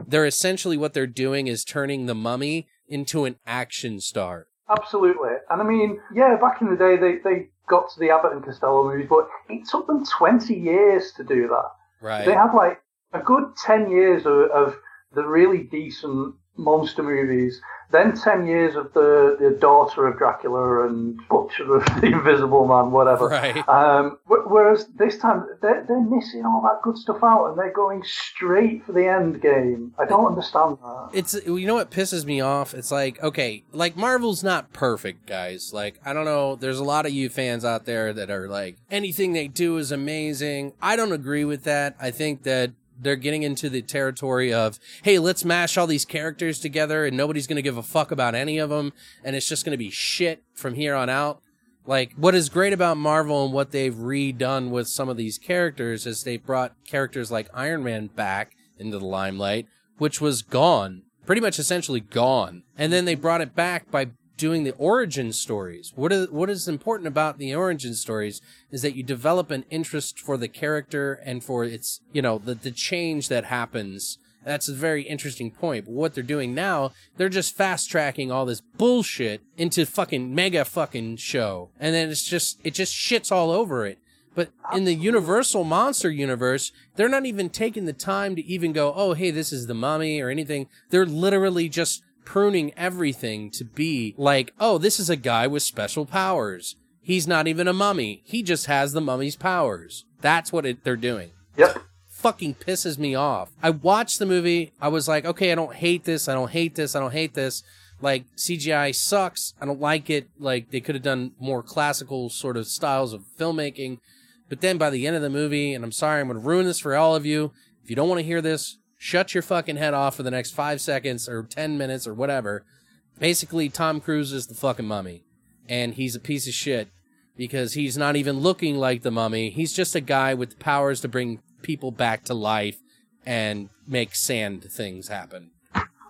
They're essentially what they're doing is turning the mummy into an action star. Absolutely. And I mean, yeah, back in the day, they, they got to the Abbott and Costello movies, but it took them 20 years to do that. Right. They had like a good 10 years of, of the really decent monster movies, then 10 years of the, the daughter of Dracula and Butcher of the Invisible Man, whatever. Right. Um, whereas this time, they're, they're missing all that good stuff out and they're going straight for the end game. I don't understand that. It's you know what pisses me off? It's like, okay, like Marvel's not perfect, guys. Like, I don't know, there's a lot of you fans out there that are like anything they do is amazing. I don't agree with that. I think that they're getting into the territory of, hey, let's mash all these characters together and nobody's going to give a fuck about any of them and it's just going to be shit from here on out. Like, what is great about Marvel and what they've redone with some of these characters is they brought characters like Iron Man back into the limelight, which was gone, pretty much essentially gone. And then they brought it back by doing the origin stories. What is what is important about the origin stories is that you develop an interest for the character and for its, you know, the the change that happens. That's a very interesting point. But what they're doing now, they're just fast tracking all this bullshit into fucking mega fucking show. And then it's just it just shits all over it. But in the Universal Monster universe, they're not even taking the time to even go, oh, hey, this is the mummy or anything. They're literally just pruning everything to be like, oh, this is a guy with special powers. He's not even a mummy. He just has the mummy's powers. That's what it, they're doing. Yep. Fucking pisses me off. I watched the movie. I was like, okay, I don't hate this. I don't hate this. I don't hate this. Like CGI sucks. I don't like it. Like they could have done more classical sort of styles of filmmaking. But then by the end of the movie, and I'm sorry, I'm going to ruin this for all of you. If you don't want to hear this, shut your fucking head off for the next five seconds or 10 minutes or whatever. Basically, Tom Cruise is the fucking mummy. And he's a piece of shit because he's not even looking like the mummy. He's just a guy with powers to bring people back to life and make sand things happen.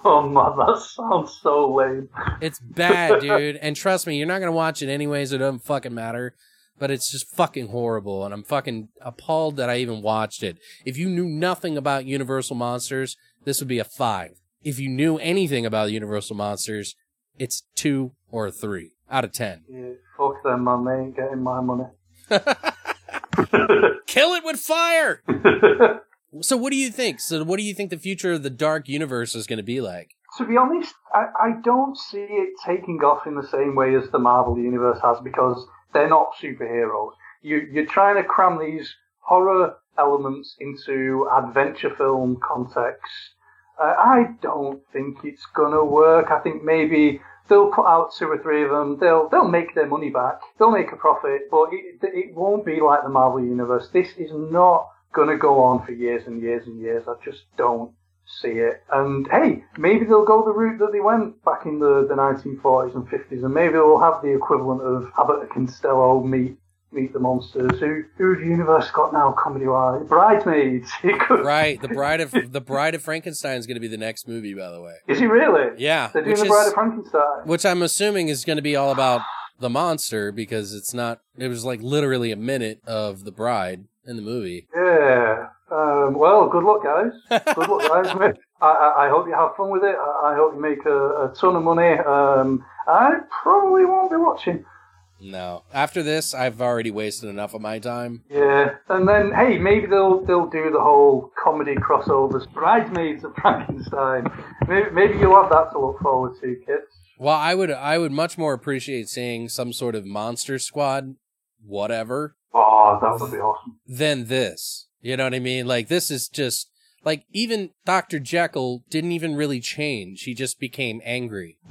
Oh man, that sounds so lame. It's bad, dude. And trust me, you're not going to watch it anyways. It doesn't fucking matter. But it's just fucking horrible. And I'm fucking appalled that I even watched it. If you knew nothing about Universal Monsters, this would be a five. If you knew anything about Universal Monsters, it's two or a three out of ten. Yeah, fuck them, man. They ain't getting my money. Kill it with fire! So what do you think? So what do you think the future of the dark universe is going to be like? to be honest, I, I don't see it taking off in the same way as the Marvel universe has because they're not superheroes. You, you're trying to cram these horror elements into adventure film context. Uh, I don't think it's gonna work. I think maybe they'll put out two or three of them. They'll they'll make their money back. They'll make a profit, but it, it won't be like the Marvel universe. This is not gonna go on for years and years and years. I just don't see it. And hey, maybe they'll go the route that they went back in the, the 1940s and 50s, and maybe they'll have the equivalent of Abbott and Costello meet meet the monsters. Who who's the universe got now comedy wise? Bridesmaids. Right, the bride of the bride of Frankenstein is going to be the next movie, by the way. Is he really? Yeah, They're doing the is- Bride of Frankenstein. Which I'm assuming is going to be all about the monster because it's not. It was like literally a minute of the bride in the movie. Yeah. Um, well, good luck, guys. Good luck, guys. I, I, I hope you have fun with it. I, I hope you make a, a ton of money. Um, I probably won't be watching. No, after this, I've already wasted enough of my time. Yeah, and then hey, maybe they'll they'll do the whole comedy crossovers, bridesmaids of Frankenstein. Maybe, maybe you'll have that to look forward to, kids. Well, I would I would much more appreciate seeing some sort of monster squad, whatever, Oh, that would be awesome. than this. You know what I mean? Like this is just like even Dr. Jekyll didn't even really change. He just became angry.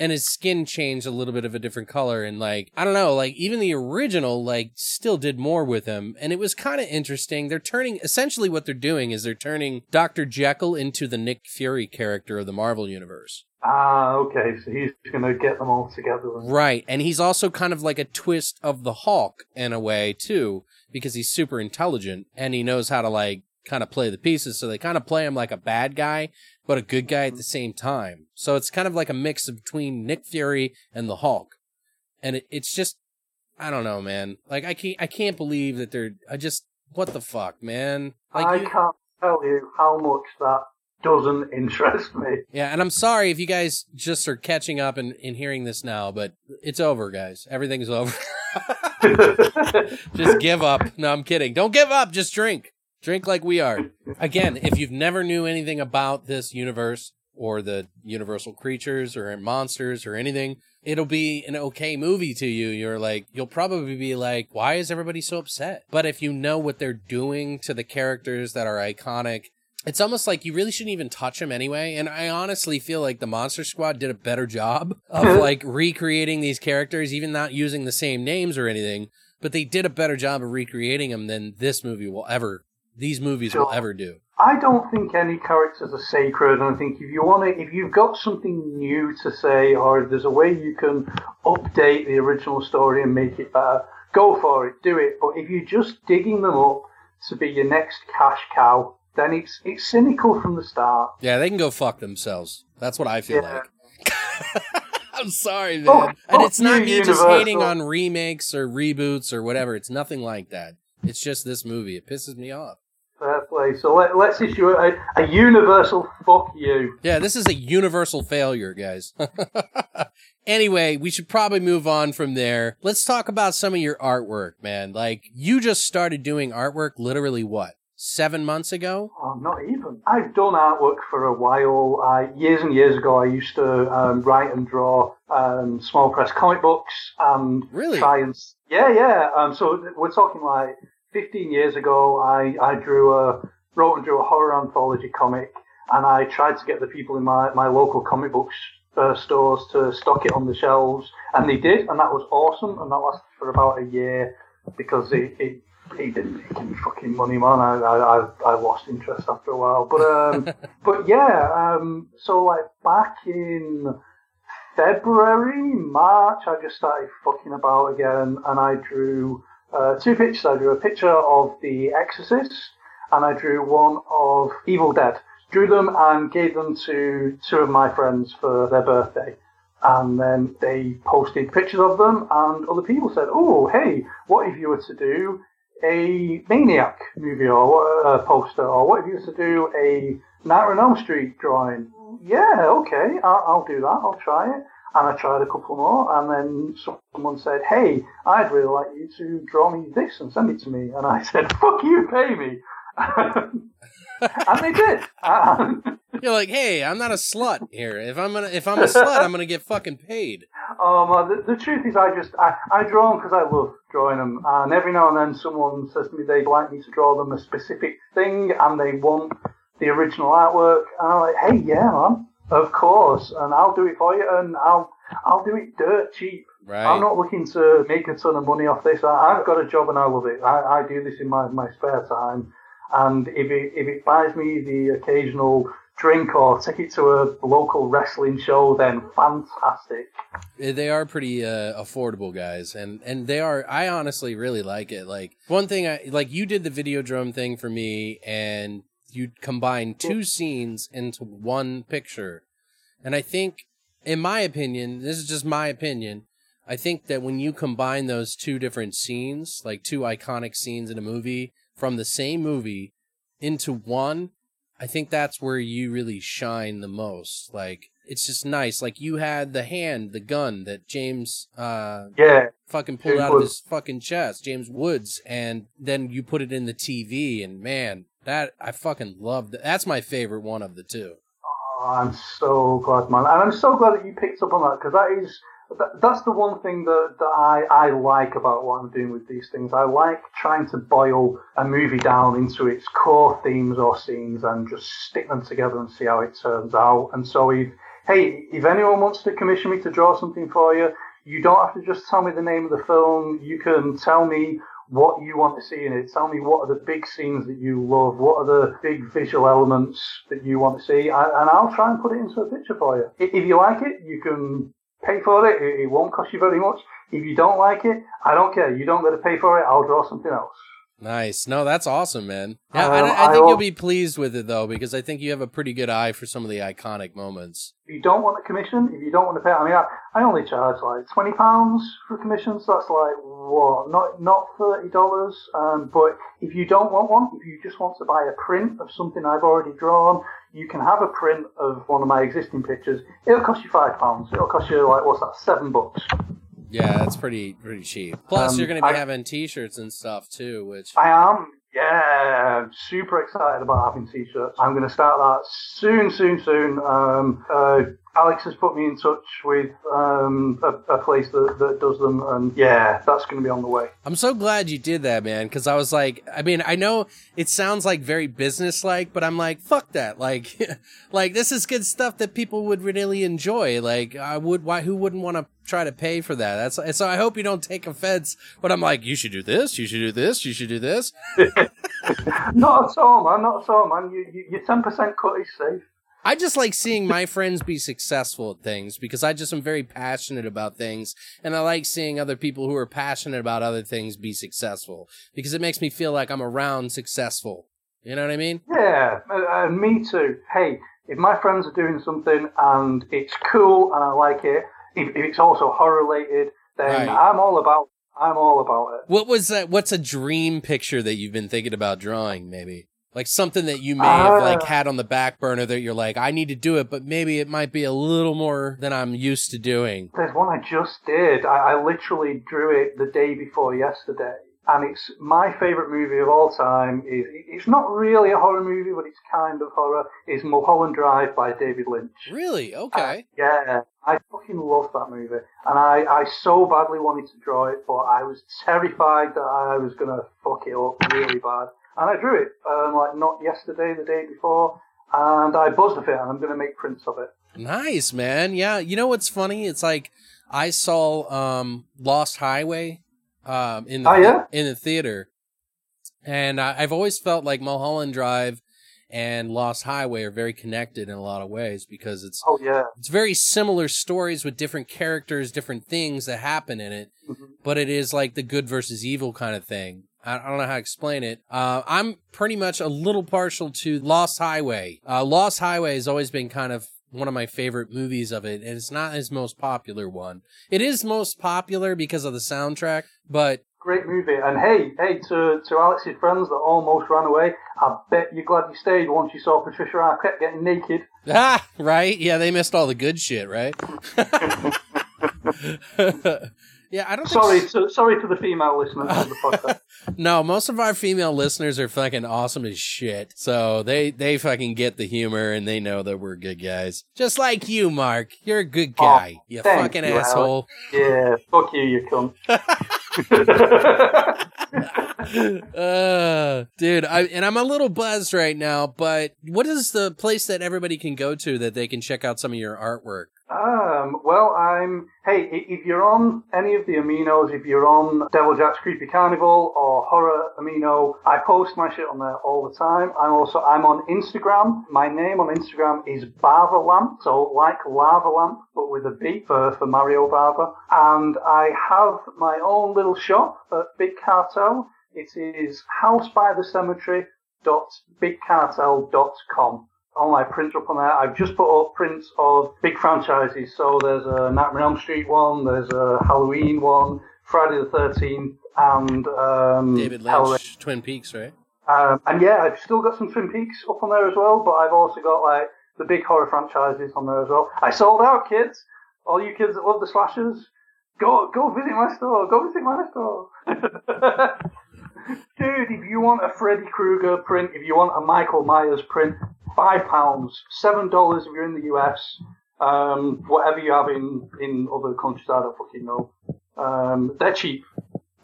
and his skin changed a little bit of a different color and like i don't know like even the original like still did more with him and it was kind of interesting they're turning essentially what they're doing is they're turning dr jekyll into the nick fury character of the marvel universe Ah, okay. So he's going to get them all together. right and he's also kind of like a twist of the hulk in a way too because he's super intelligent and he knows how to like kind of play the pieces so they kind of play him like a bad guy but a good guy at the mm-hmm. same time. So it's kind of like a mix between nick fury and the hulk. And it, it's just i don't know man. Like i can't i can't believe that they're i just what the fuck man? Like I you- can't tell you how much that doesn't interest me. yeah and i'm sorry if you guys just are catching up and, and hearing this now but it's over guys. Everything's over. Just give up. No i'm kidding. Don't give up. Just drink. Drink like we are. Again if you've never knew anything about this universe or the universal creatures or monsters or anything it'll be an okay movie to you. You're like you'll probably be like why is everybody so upset? But if you know what they're doing to the characters that are iconic it's almost like you really shouldn't even touch them anyway. And I honestly feel like the Monster Squad did a better job of hmm. like recreating these characters, even not using the same names or anything. But they did a better job of recreating them than this movie will ever, these movies will ever do. I don't think any characters are sacred, and I think if you want to, if you've got something new to say, or if there's a way you can update the original story and make it better, go for it, do it. But if you're just digging them up to be your next cash cow, then it's it's cynical from the start. Yeah, they can go fuck themselves. That's what I feel Yeah. like. I'm sorry, man. And it's not me just hating on remakes or reboots or whatever. It's nothing like that. It's just this movie. It pisses me off. Fair play. So let, let's issue a, a universal fuck you. Yeah, this is a universal failure, guys. anyway, we should probably move on from there. Let's talk about some of your artwork, man. Like, you just started doing artwork literally what? Seven months ago? Oh, not even. I've done artwork for a while. I, years and years ago, I used to um, write and draw um, small press comic books and Really? try and yeah, yeah. Um, so we're talking like 15 years ago. I I drew a wrote and drew a horror anthology comic, and I tried to get the people in my my local comic books uh, stores to stock it on the shelves, and they did, and that was awesome. And that lasted for about a year because it. it it didn't make any fucking money, man. I, I, I- I lost interest after a while, but um, but yeah. Um, so like back in February, March, I just started fucking about again, and I drew uh, two pictures. I drew a picture of The Exorcist, and I drew one of Evil Dead. Drew them and gave them to two of my friends for their birthday. And then they posted pictures of them, and other people said, "Oh, hey, what if you were to do a Maniac movie or a poster, or what if you were to do a Nightmare on Elm Street drawing?" Mm. Yeah, okay, I'll, I'll do that. I'll try it. And I tried a couple more, and then someone said, "Hey, I'd really like you to draw me this and send it to me." And I said, "Fuck you, pay me." and they did. And- You're like, hey, I'm not a slut here. If I'm gonna, if I'm a slut, I'm gonna get fucking paid. Um, uh, the, the truth is, I just I, I draw them because I love drawing them, and every now and then someone says to me they'd like me to draw them a specific thing, and they want the original artwork, and I'm like, hey, yeah, man, of course, and I'll do it for you, and I'll I'll do it dirt cheap. Right. I'm not looking to make a ton of money off this. I, I've got a job and I love it. I, I do this in my, my spare time, and if it if it buys me the occasional drink or ticket to a local wrestling show, then fantastic. They are pretty uh, affordable guys, and and they are. I honestly really like it. Like one thing, I like you did the Videodrome thing for me, and you combined two scenes into one picture, and I think, in my opinion, this is just my opinion. I think that when you combine those two different scenes, like two iconic scenes in a movie from the same movie, into one, I think that's where you really shine the most. Like it's just nice. Like you had the hand, the gun that James uh Yeah, fucking pulled James out of his fucking chest, James Woods, and then you put it in the TV and man, that I fucking loved. That. That's my favorite one of the two. Oh, I'm so glad, man, and I'm so glad that you picked up on that because that is that, that's the one thing that, that I, I like about what I'm doing with these things. I like trying to boil a movie down into its core themes or scenes and just stick them together and see how it turns out. And so if hey, if anyone wants to commission me to draw something for you, you don't have to just tell me the name of the film. You can tell me what you want to see in it. Tell me what are the big scenes that you love. What are the big visual elements that you want to see, and I'll try and put it into a picture for you. If you like it, you can pay for it. It won't cost you very much. If you don't like it, I don't care. You don't got to pay for it. I'll draw something else. Nice. No, that's awesome, man. Yeah, um, I, I, think I, you'll be pleased with it though, because I think you have a pretty good eye for some of the iconic moments. If you don't want a commission, if you don't want to pay, I mean, I, I only charge like twenty pounds for commissions. So that's like what, not not thirty dollars. Um, but if you don't want one, if you just want to buy a print of something I've already drawn, you can have a print of one of my existing pictures. It'll cost you five pounds. It'll cost you like what's that, seven bucks. Yeah, it's pretty pretty cheap. Plus, um, you're going to be I, having T-shirts and stuff too, which I am. Yeah, super excited about having T-shirts. I'm going to start that soon, soon, soon. Um, uh, Alex has put me in touch with um, a, a, place that, that does them, and yeah, that's going to be on the way. I'm so glad you did that, man, because I was like, I mean, I know it sounds like very business-like, but I'm like, fuck that, like, like this is good stuff that people would really enjoy. Like, I would, why, who wouldn't want to try to pay for that? That's so. I hope you don't take offense, but I'm like, you should do this, you should do this, you should do this. not at all, man. Not at all, man. You, you, your ten percent cut is safe. I just like seeing my friends be successful at things because I just am very passionate about things and I like seeing other people who are passionate about other things be successful because it makes me feel like I'm around successful. You know what I mean? Yeah, uh, uh, me too. Hey, if my friends are doing something and it's cool and I like it, if, if it's also horror related, then right. I'm all about I'm all about it. What was that? What's a dream picture that you've been thinking about drawing? Maybe like something that you may have like ah. had on the back burner that you're like, I need to do it, but maybe it might be a little more than I'm used to doing. There's one I just did. I, I literally drew it the day before yesterday. And it's my favorite movie of all time. Is It's not really a horror movie, but it's kind of horror. Is Mulholland Drive by David Lynch. Really? Okay. Uh, yeah. I fucking love that movie. And I, I so badly wanted to draw it, but I was terrified that I was going to fuck it up really bad and I drew it um, like not yesterday, the day before, and I buzzed of it, and I'm going to make prints of it. Nice, man. Yeah, you know what's funny? It's like I saw um, Lost Highway um, in the oh, yeah? in the theater, and I, I've always felt like Mulholland Drive and Lost Highway are very connected in a lot of ways because it's oh yeah it's very similar stories with different characters, different things that happen in it, mm-hmm. but it is like the good versus evil kind of thing. I don't know how to explain it. Uh, I'm pretty much a little partial to Lost Highway. Uh, Lost Highway has always been kind of one of my favorite movies of it, and it's not his most popular one. It is most popular because of the soundtrack, but great movie. And hey, hey, to to Alex's friends that almost ran away, I bet you're glad you stayed once you saw Patricia Arquette getting naked. Ah, right? Yeah, they missed all the good shit, right? Yeah, I don't. Sorry, to, sorry to the female listeners of the podcast. no, most of our female listeners are fucking awesome as shit. So they they fucking get the humor and they know that we're good guys. Just like you, Mark. You're a good oh, guy. Oh, you fucking you, asshole. Yeah, fuck you, you cunt. uh, dude, I, and I'm a little buzzed right now, but what is the place that everybody can go to that they can check out some of your artwork? Um, well, I'm. Hey, if you're on any of the aminos, if you're on Devil Jack's Creepy Carnival or Horror Amino, I post my shit on there all the time. I'm also I'm on Instagram. My name on Instagram is Bava Lamp, so like lava lamp, but with a B for for Mario Bava. And I have my own little shop at Big Cartel. It is House by the Cemetery dot bigcartel.com all my prints up on there. I've just put up prints of big franchises. So there's a Nightmare on Elm Street one, there's a Halloween one, Friday the 13th, and um, David Lynch. Twin Peaks, right? Um, and yeah, I've still got some Twin Peaks up on there as well, but I've also got like the big horror franchises on there as well. I sold out, kids. All you kids that love the slashers, go go visit my store. Go visit my store. Dude, if you want a Freddy Krueger print, if you want a Michael Myers print, five pounds, seven dollars if you're in the US, um, whatever you have in, in other countries, I don't fucking know. Um, they're cheap.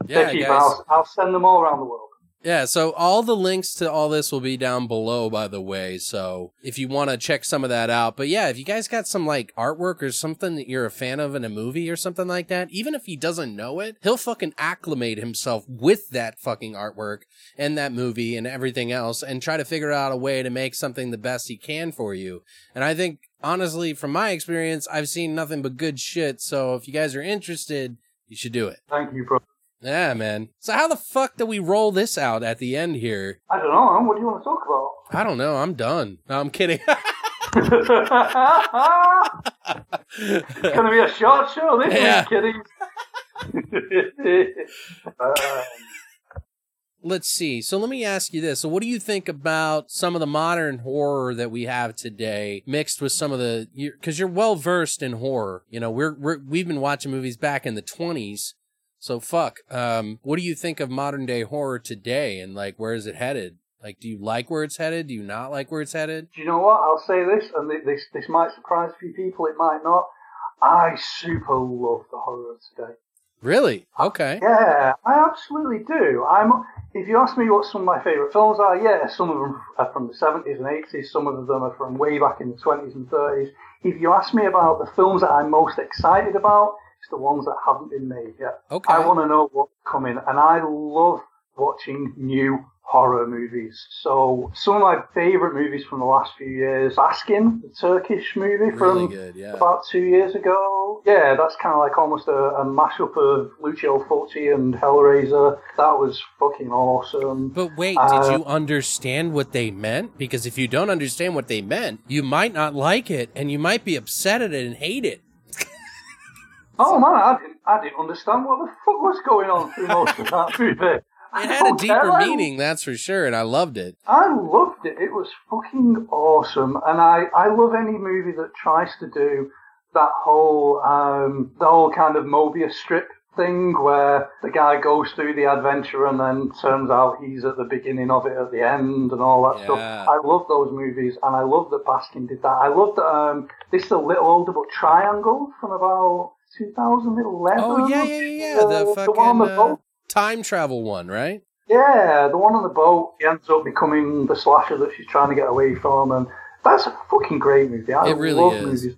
Yeah, they're cheap. I'll, I'll send them all around the world. Yeah, so all the links to all this will be down below, by the way. So if you want to check some of that out. But yeah, if you guys got some like artwork or something that you're a fan of in a movie or something like that, even if he doesn't know it, he'll fucking acclimate himself with that fucking artwork and that movie and everything else and try to figure out a way to make something the best he can for you. And I think, honestly, from my experience, I've seen nothing but good shit. So if you guys are interested, you should do it. Thank you, bro. Yeah, man. So how the fuck do we roll this out at the end here? I don't know. What do you want to talk about? I don't know. I'm done. No, I'm kidding. it's gonna be a short show this Yeah. week, kidding. uh, Let's see. So let me ask you this. So what do you think about some of the modern horror that we have today mixed with some of the cuz you're well versed in horror. You know, we're we're we've been watching movies back in the 20s. So fuck. Um what do you think of modern day horror today and like where is it headed? Like do you like where it's headed? Do you not like where it's headed? do you know what? I'll say this, and this this might surprise a few people. It might not. I super love the horror of today. Really? Okay. Yeah, I absolutely do. I'm. If you ask me what some of my favourite films are, yeah, some of them are from the seventies and eighties. Some of them are from way back in the twenties and thirties. If you ask me about the films that I'm most excited about, the ones that haven't been made yet. Okay. I want to know what's coming, and I love watching new horror movies. So some of my favourite movies from the last few years, Baskin, the Turkish movie Really from good. Yeah. about two years ago. Yeah, that's kind of like almost a, a mashup of Lucio Fulci and Hellraiser. That was fucking awesome. But wait, Uh, did you understand what they meant? Because if you don't understand what they meant, you might not like it and you might be upset at it and hate it. Oh man, I didn't, I didn't understand what the fuck was going on through most of that movie. It had a deeper I- meaning, that's for sure, and I loved it. I loved it. It was fucking awesome, and I, I love any movie that tries to do that whole um, the whole kind of Mobius strip thing where the guy goes through the adventure and then turns out he's at the beginning of it at the end and all that Yeah. stuff. I love those movies, and I love that Baskin did that. I love that um, this is a little older but Triangle from about 2011. Oh yeah, yeah, yeah. Uh, The one fucking on the uh, boat. time travel one, right? Yeah, the one on the boat. He ends up becoming the slasher that she's trying to get away from, and that's a fucking great movie. I It really love is. movies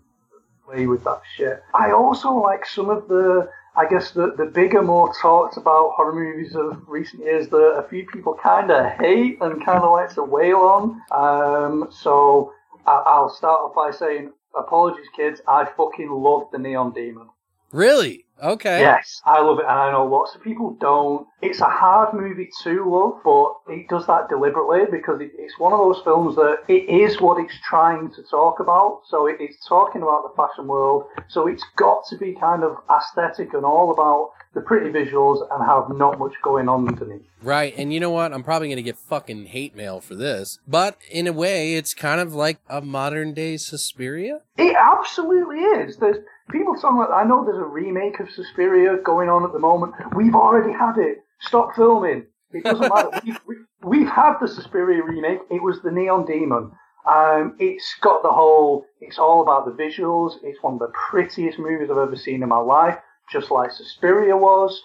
play with that shit. I also like some of the, I guess the the bigger, more talked about horror movies of recent years that a few people kind of hate and kind of like to wail on. Um, so I, I'll start off by saying, apologies, kids. I fucking love the Neon Demon. Really? Okay. Yes, I love it, and I know lots of people don't. It's a hard movie to love, but it does that deliberately because it, it's one of those films that it is what it's trying to talk about. So it, it's talking about the fashion world. So it's got to be kind of aesthetic and all about the pretty visuals and have not much going on underneath. Right. And you know what? I'm probably going to get fucking hate mail for this. But in a way, it's kind of like a modern day Suspiria. It absolutely is. There's people talking about. I know there's a remake of Suspiria going on at the moment. We've already had it. Stop filming. It doesn't matter. We've, we've, we've had the Suspiria remake. It was the Neon Demon. Um, it's got the whole. It's all about the visuals. It's one of the prettiest movies I've ever seen in my life. Just like Suspiria was.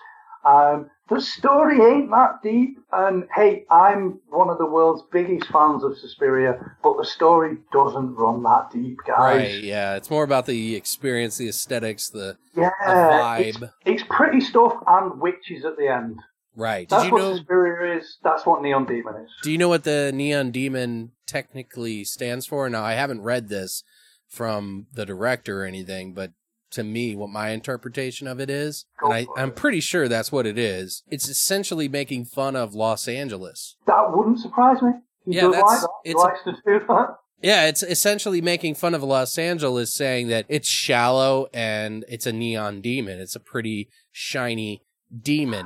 Um, the story ain't that deep, and hey, I'm one of the world's biggest fans of Suspiria, but the story doesn't run that deep, guys. Right. Yeah. It's more about the experience, the aesthetics, the Yeah, it's, vibe. it's pretty stuff and witches at the end. right. Did That's you what know? Suspiria is. That's what Neon Demon is. Do you know what the neon demon technically stands for? Now, I haven't read this from the director or anything, but to me, what my interpretation of it is, Go and I, I'm pretty sure that's what it is. It's essentially making fun of Los Angeles. That wouldn't surprise me. Yeah, that's- like that. It's likes to do that. Yeah, it's essentially making fun of Los Angeles, saying that it's shallow and it's a neon demon. It's a pretty shiny demon.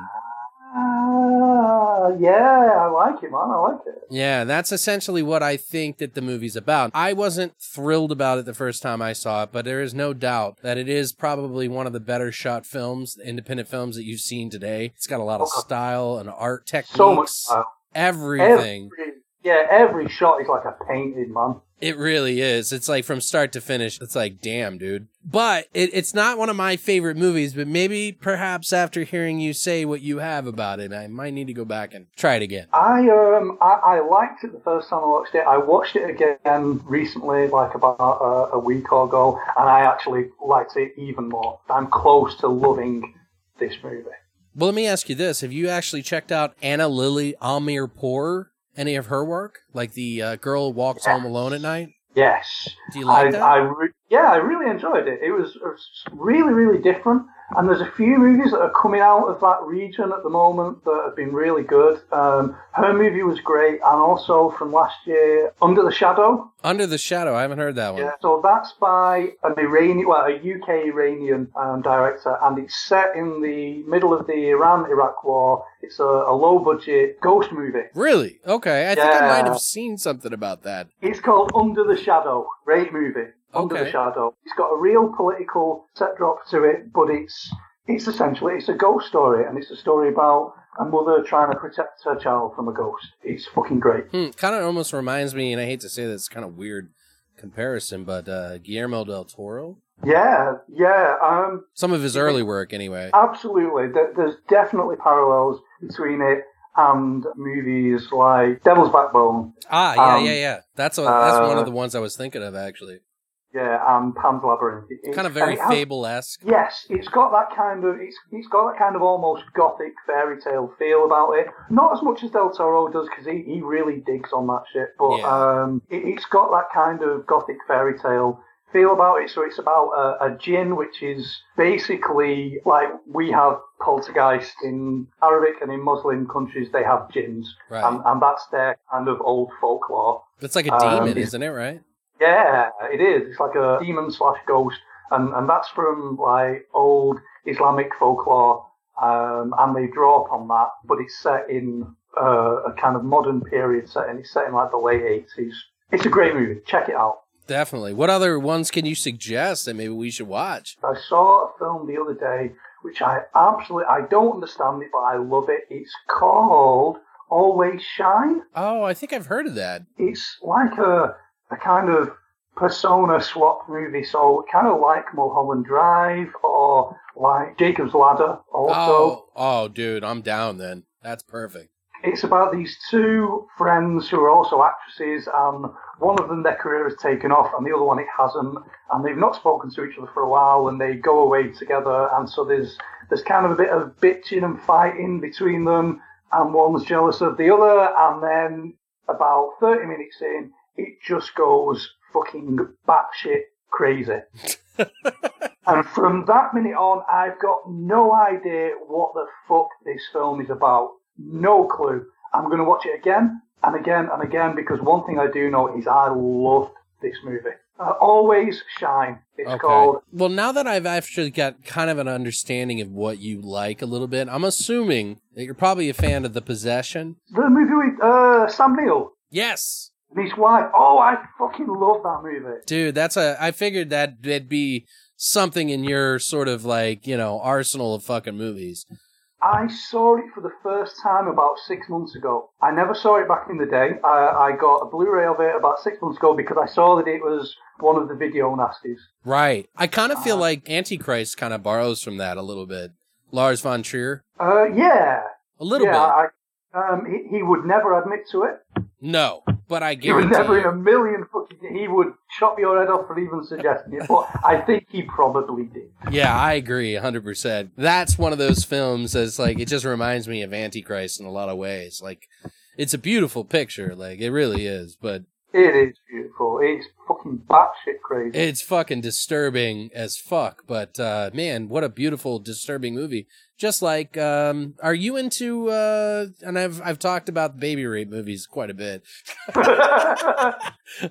Ah, yeah, I like it, man. I like it. Yeah, that's essentially what I think that the movie's about. I wasn't thrilled about it the first time I saw it, but there is no doubt that it is probably one of the better shot films, independent films that you've seen today. It's got a lot of style and art techniques, So much style. everything. Every, yeah, every shot is like a painted man. It really is. It's like from start to finish. It's like, damn, dude. But it, it's not one of my favorite movies. But maybe, perhaps, after hearing you say what you have about it, I might need to go back and try it again. I um I, I liked it the first time I watched it. I watched it again recently, like about a, a week or ago, and I actually liked it even more. I'm close to loving this movie. Well, let me ask you this: Have you actually checked out Ana Lily Amirpour? Any of her work, like the uh, girl walks home alone at night? Yes. Do you like I, that? I re- yeah, I really enjoyed it. It was, it was really, really different. And there's a few movies that are coming out of that region at the moment that have been really good. Um, her movie was great, and also from last year, Under the Shadow. Under the Shadow. I haven't heard that one. Yeah, so that's by an Iranian, well, a UK Iranian um, director, and it's set in the middle of the Iran-Iraq war. It's a, a low-budget ghost movie. Really? Okay. I think I might have seen something about that. It's called Under the Shadow. Great movie. Under Okay. the Shadow. It's got a real political set drop to it, but it's it's essentially it's a ghost story, and it's a story about a mother trying to protect her child from a ghost. It's fucking great. Hmm, kind of almost reminds me, and I hate to say this, kind of weird comparison, but uh, Guillermo del Toro. Yeah, yeah. Um, Some of his early work, anyway. absolutely. There's definitely parallels between it and movies like Devil's Backbone. Ah, yeah, um, yeah, yeah. That's a, that's one uh, of the ones I was thinking of, actually. Yeah, and Pan's Labyrinth. It- Kind of very has- fable esque. Yes, it's got that kind of it's it's got that kind of almost gothic fairy tale feel about it. Not as much as Del Toro does because he, he really digs on that shit, but Yeah. um, it, it's got that kind of gothic fairy tale feel about it. So it's about a, a jinn, which is basically like we have poltergeist in Arabic and in Muslim countries they have jinns, Right. and, and that's their kind of old folklore. It's like a um, demon, it's- isn't it, right? Yeah, it is. It's like a demon slash ghost, and and that's from like old Islamic folklore, um, and they draw upon that, but it's set in uh, a kind of modern period setting. It's set in like the late eighties. It's a great movie. Check it out. Definitely. What other ones can you suggest that maybe we should watch? I saw a film the other day, which I absolutely I don't understand it, but I love it. It's called Always Shine. Oh, I think I've heard of that. it's like a a kind of persona swap movie, so kind of like Mulholland Drive or like Jacob's Ladder. Also, Oh, oh, dude, I'm down then. That's perfect. it's about these two friends who are also actresses, and one of them their career has taken off, and the other one it hasn't, and they've not spoken to each other for a while, and they go away together, and so there's there's kind of a bit of bitching and fighting between them, and one's jealous of the other, and then about 30 minutes in, it just goes fucking batshit crazy. and from that minute on, I've got no idea what the fuck this film is about. No clue. I'm going to watch it again and again and again because one thing I do know is I loved this movie. Uh, Always Shine. It's Okay. called. Well, now that I've actually got kind of an understanding of what you like a little bit, I'm assuming that you're probably a fan of The Possession. The movie with uh, Sam Neill Yes. And his wife. Oh, I fucking love that movie. Dude, that's a. I figured that that'd be something in your sort of like, you know, arsenal of fucking movies. I saw it for the first time about six months ago. I never saw it back in the day. I, I got a Blu-ray of it about six months ago because I saw that it was one of the video nasties. Right. I kind of feel like Antichrist kind of borrows from that a little bit. Lars von Trier. Uh, yeah, A little yeah. bit. I, um, he, he would never admit to it. No, but I He would guarantee never in you. a million fucking. He would chop your head off for even suggesting it. But I think he probably did. Yeah, I agree 100%. That's one of those films that's like, it just reminds me of Antichrist in a lot of ways. Like, it's a beautiful picture. Like, it really is. But It is beautiful. It's fucking batshit crazy. it's fucking disturbing as fuck. But, uh, man, what a beautiful, disturbing movie. Just like, um, are you into, uh, and I've, I've talked about baby rape movies quite a bit.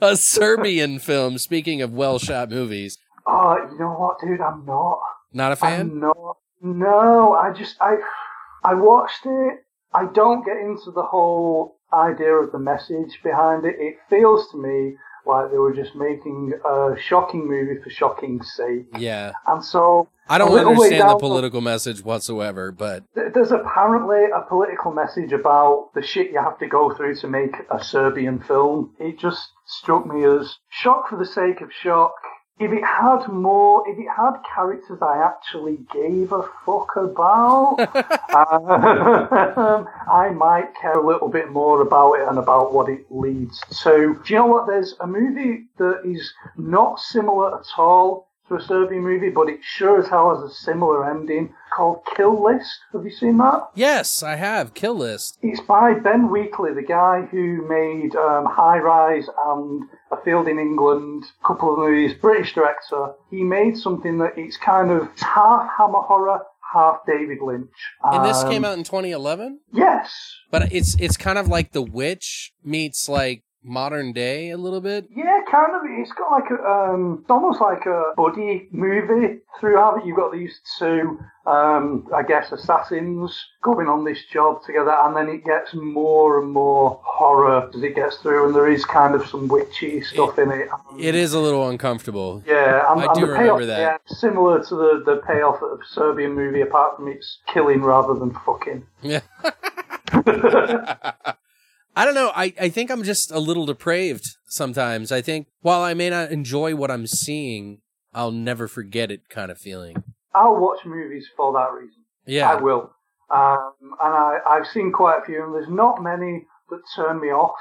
a Serbian film, speaking of well shot movies. oh, you know what, dude? I'm not. Not a fan? I'm. No, I just I I watched it. I don't get into the whole idea of the message behind it. It feels to me like they were just making a shocking movie for shocking's sake. Yeah. And so I don't A little way understand the political message whatsoever, but There's apparently a political message about the shit you have to go through to make a Serbian film. It just struck me as shock for the sake of shock. If it had more, if it had characters I actually gave a fuck about, um, I might care a little bit more about it and about what it leads to. Do you know what? There's a movie that is not similar at all to a Serbian movie, but it sure as hell has a similar ending called Kill List. Have you seen that? yes, I have Kill List. It's by Ben Wheatley, the guy who made um, High Rise and A Field in England, a couple of movies, British director. He made something that it's kind of half Hammer Horror, half David Lynch. And this Um, came out in 2011, Yes. but it's it's kind of like The Witch meets like modern day a little bit. Yeah, kind of. It's got like a, um, it's almost like a buddy movie throughout. it. You've got these two, um, I guess, assassins going on this job together, and then it gets more and more horror as it gets through, and there is kind of some witchy stuff in it. It is a little uncomfortable. Yeah, and, I and do remember payoff, that. Yeah, similar to the, the payoff of a Serbian movie, apart from it's killing rather than fucking. Yeah. I don't know. I, I think I'm just a little depraved sometimes. I think while I may not enjoy what I'm seeing, I'll never forget it kind of feeling. I'll watch movies for that reason. Yeah. I will. Um, and I, I've seen quite a few, and there's not many that turn me off.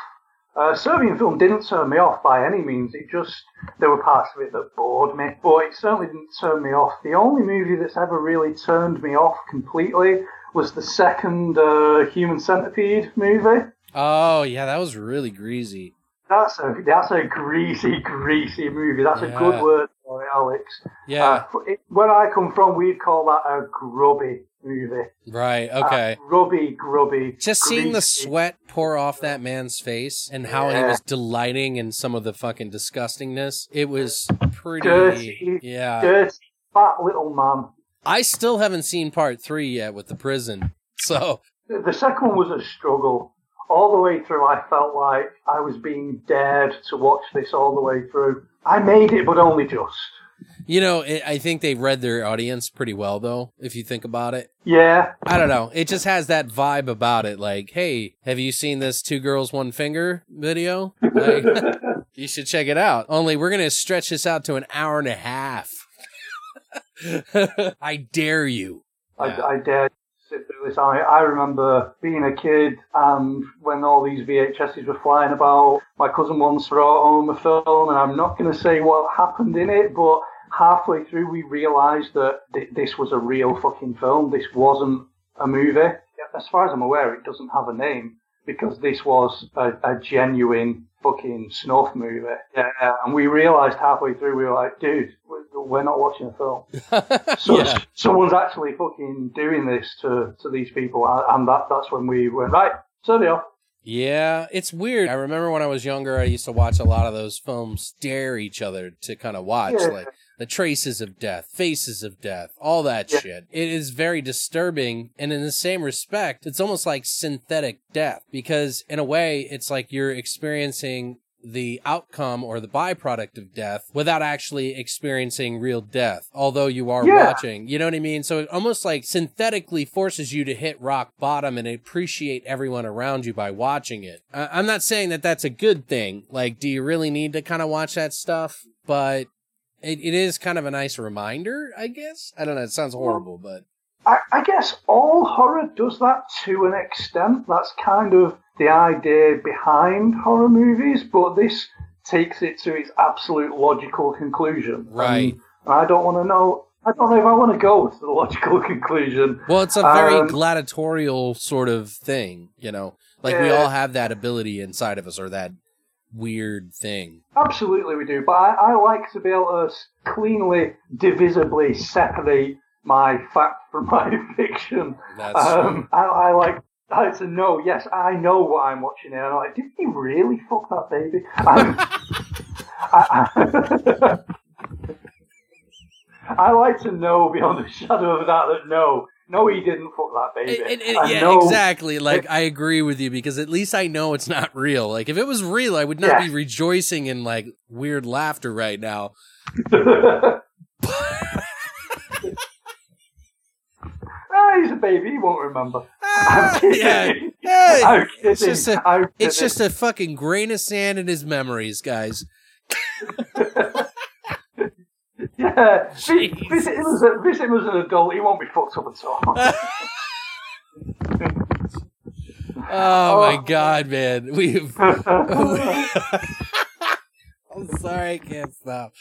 Uh, Serbian film didn't turn me off by any means. It just there were parts of it that bored me, but it certainly didn't turn me off. The only movie that's ever really turned me off completely was the second uh, Human Centipede movie. Oh, yeah, that was really greasy. That's a that's a greasy, greasy movie. That's a good word for it, Alex. Yeah, Uh, it- where I come from, we'd call that a grubby movie. right. Uh, Okay. grubby, grubby. Just seeing the sweat pour off that man's face and how he was delighting in some of the fucking disgustingness, it was pretty. Dirty, Yeah. dirty, fat little man. I still haven't seen part three yet with the prison. So, the second one was a struggle. All the way through, I felt like I was being dared to watch this all the way through. I made it, but only just. you know, it, I think they read their audience pretty well, though, if you think about it. Yeah, I don't know. It just has that vibe about it. Like, hey, have you seen this Two Girls, One Finger video? Like, you should check it out. Only we're going to stretch this out to an hour and a half. I dare you. I, Yeah. I dared to sit through this. I, I remember being a kid and when all these VHSs were flying about, my cousin once brought home a film, and I'm not going to say what happened in it, but halfway through we realised that th- this was a real fucking film. This wasn't a movie. As far as I'm aware, it doesn't have a name because this was a, a genuine fucking snuff movie. Yeah, and we realised halfway through we were like, dude, we're- not watching a film. So yeah. someone's actually fucking doing this to, to these people, and- that that's when we went right. So they are. Yeah, it's weird. I remember when I was younger, I used to watch a lot of those films dare each other to kind of watch, Yeah. like the traces of death, faces of death, all that Yeah. shit. It is very disturbing. And in the same respect, it's almost like synthetic death because in a way, it's like you're experiencing the outcome or the byproduct of death without actually experiencing real death, although you are Yeah. watching. You know what I mean? So it almost like synthetically forces you to hit rock bottom and appreciate everyone around you by watching it. I- I'm not saying that that's a good thing. Like, do you really need to kind of watch that stuff? But it, it is kind of a nice reminder, I guess. I don't know. It sounds horrible, but I, I guess all horror does that to an extent. That's kind of the idea behind horror movies, but this takes it to its absolute logical conclusion. Right. And I don't want to know. I don't know if I want to go to the logical conclusion. well, it's a very Um, gladiatorial sort of thing, you know? Like, we all have that ability inside of us or that weird thing. Absolutely, we do. But I, I like to be able to cleanly, divisibly separate my fact from my fiction. That's Um, I, I like. I like to know. Yes, I know what I'm watching, and I'm like, did he really fuck that baby? Um, I, I, I like to know beyond a shadow of a doubt that no, no, he didn't fuck that baby. Yeah, know- exactly. Like I agree with you because at least I know it's not real. Like if it was real, I would not Yeah. be rejoicing in like weird laughter right now. no, he's a baby. He won't remember. Ah, yeah. It's just a, I'm it's kidding. just a fucking grain of sand in his memories, guys. yeah. Jeez. Visit him, as a, visit him as an adult. He won't be fucked up at all. Oh, my Oh. god, man. We've I'm sorry, I can't stop.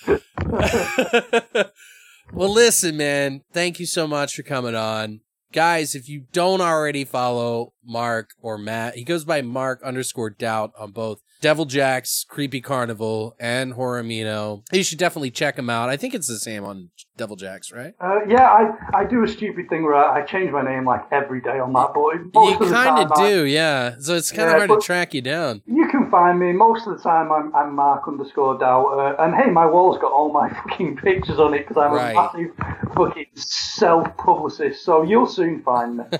well, listen, man. Thank you so much for coming on. Guys, if you don't already follow Mark or Matt, he goes by Mark underscore doubt on both Devil Jack's Creepy Carnival and Horror Amino. You should definitely check him out. I think it's the same on Devil Jack's, right? Uh, yeah, I, I do a stupid thing where I, I change my name like every day on that, but You most of kind of I- do, yeah. So it's kind of Yeah, hard to track you down. You can find me most of the time. I'm, I'm Mark underscore doubt, uh, and hey, my wall's got all my fucking pictures on it because I'm Right. a massive fucking self publicist. So you'll soon find me.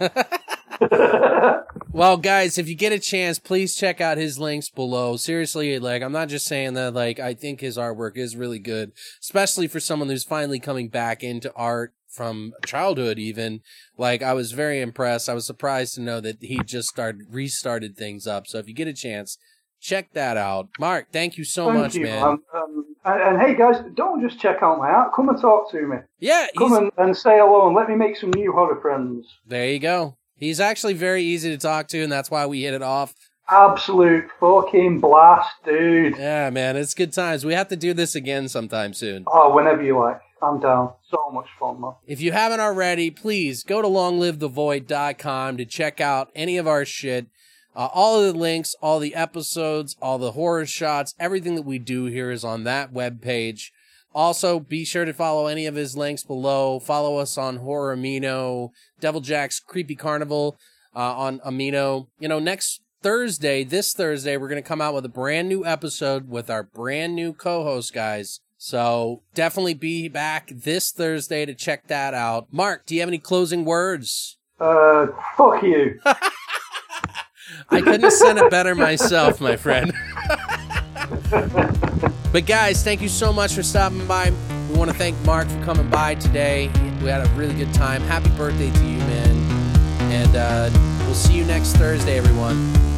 Well, guys, if you get a chance, please check out his links below. Seriously, like, I'm not just saying that, like, I think his artwork is really good, especially for someone who's finally coming back into art from childhood, even. Like, I was very impressed. I was surprised to know that he just started, restarted things up. So if you get a chance, check that out. Mark, thank you so Thank much, you, man. Um, um, and, and hey, guys, don't just check out my art. Come and talk to me. yeah, Come and, and say hello and let me make some new horror friends. there you go. He's actually very easy to talk to, and that's why we hit it off. Absolute fucking blast, dude. Yeah, man, it's good times. We have to do this again sometime soon. Oh, whenever you like. I'm down. So much fun, man. If you haven't already, please go to longlivethevoid.com to check out any of our shit. Uh, all of the links, all the episodes, all the horror shots, everything that we do here is on that webpage. Also, be sure to follow any of his links below. Follow us on Horror Amino, Devil Jack's Creepy Carnival uh, on Amino. You know, next Thursday, this Thursday, we're going to come out with a brand new episode with our brand new co-host guys. So definitely be back this Thursday to check that out. Mark, do you have any closing words? Uh, fuck you. I couldn't have said it better myself, my friend. but guys, thank you so much for stopping by. We want to thank Mark for coming by today. We had a really good time. Happy birthday to you, man. And uh, we'll see you next Thursday, everyone.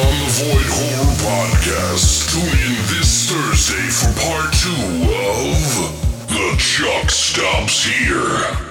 Beyond the Void Horror Podcast. Tune in this Thursday for part two of The Chuck Stops Here.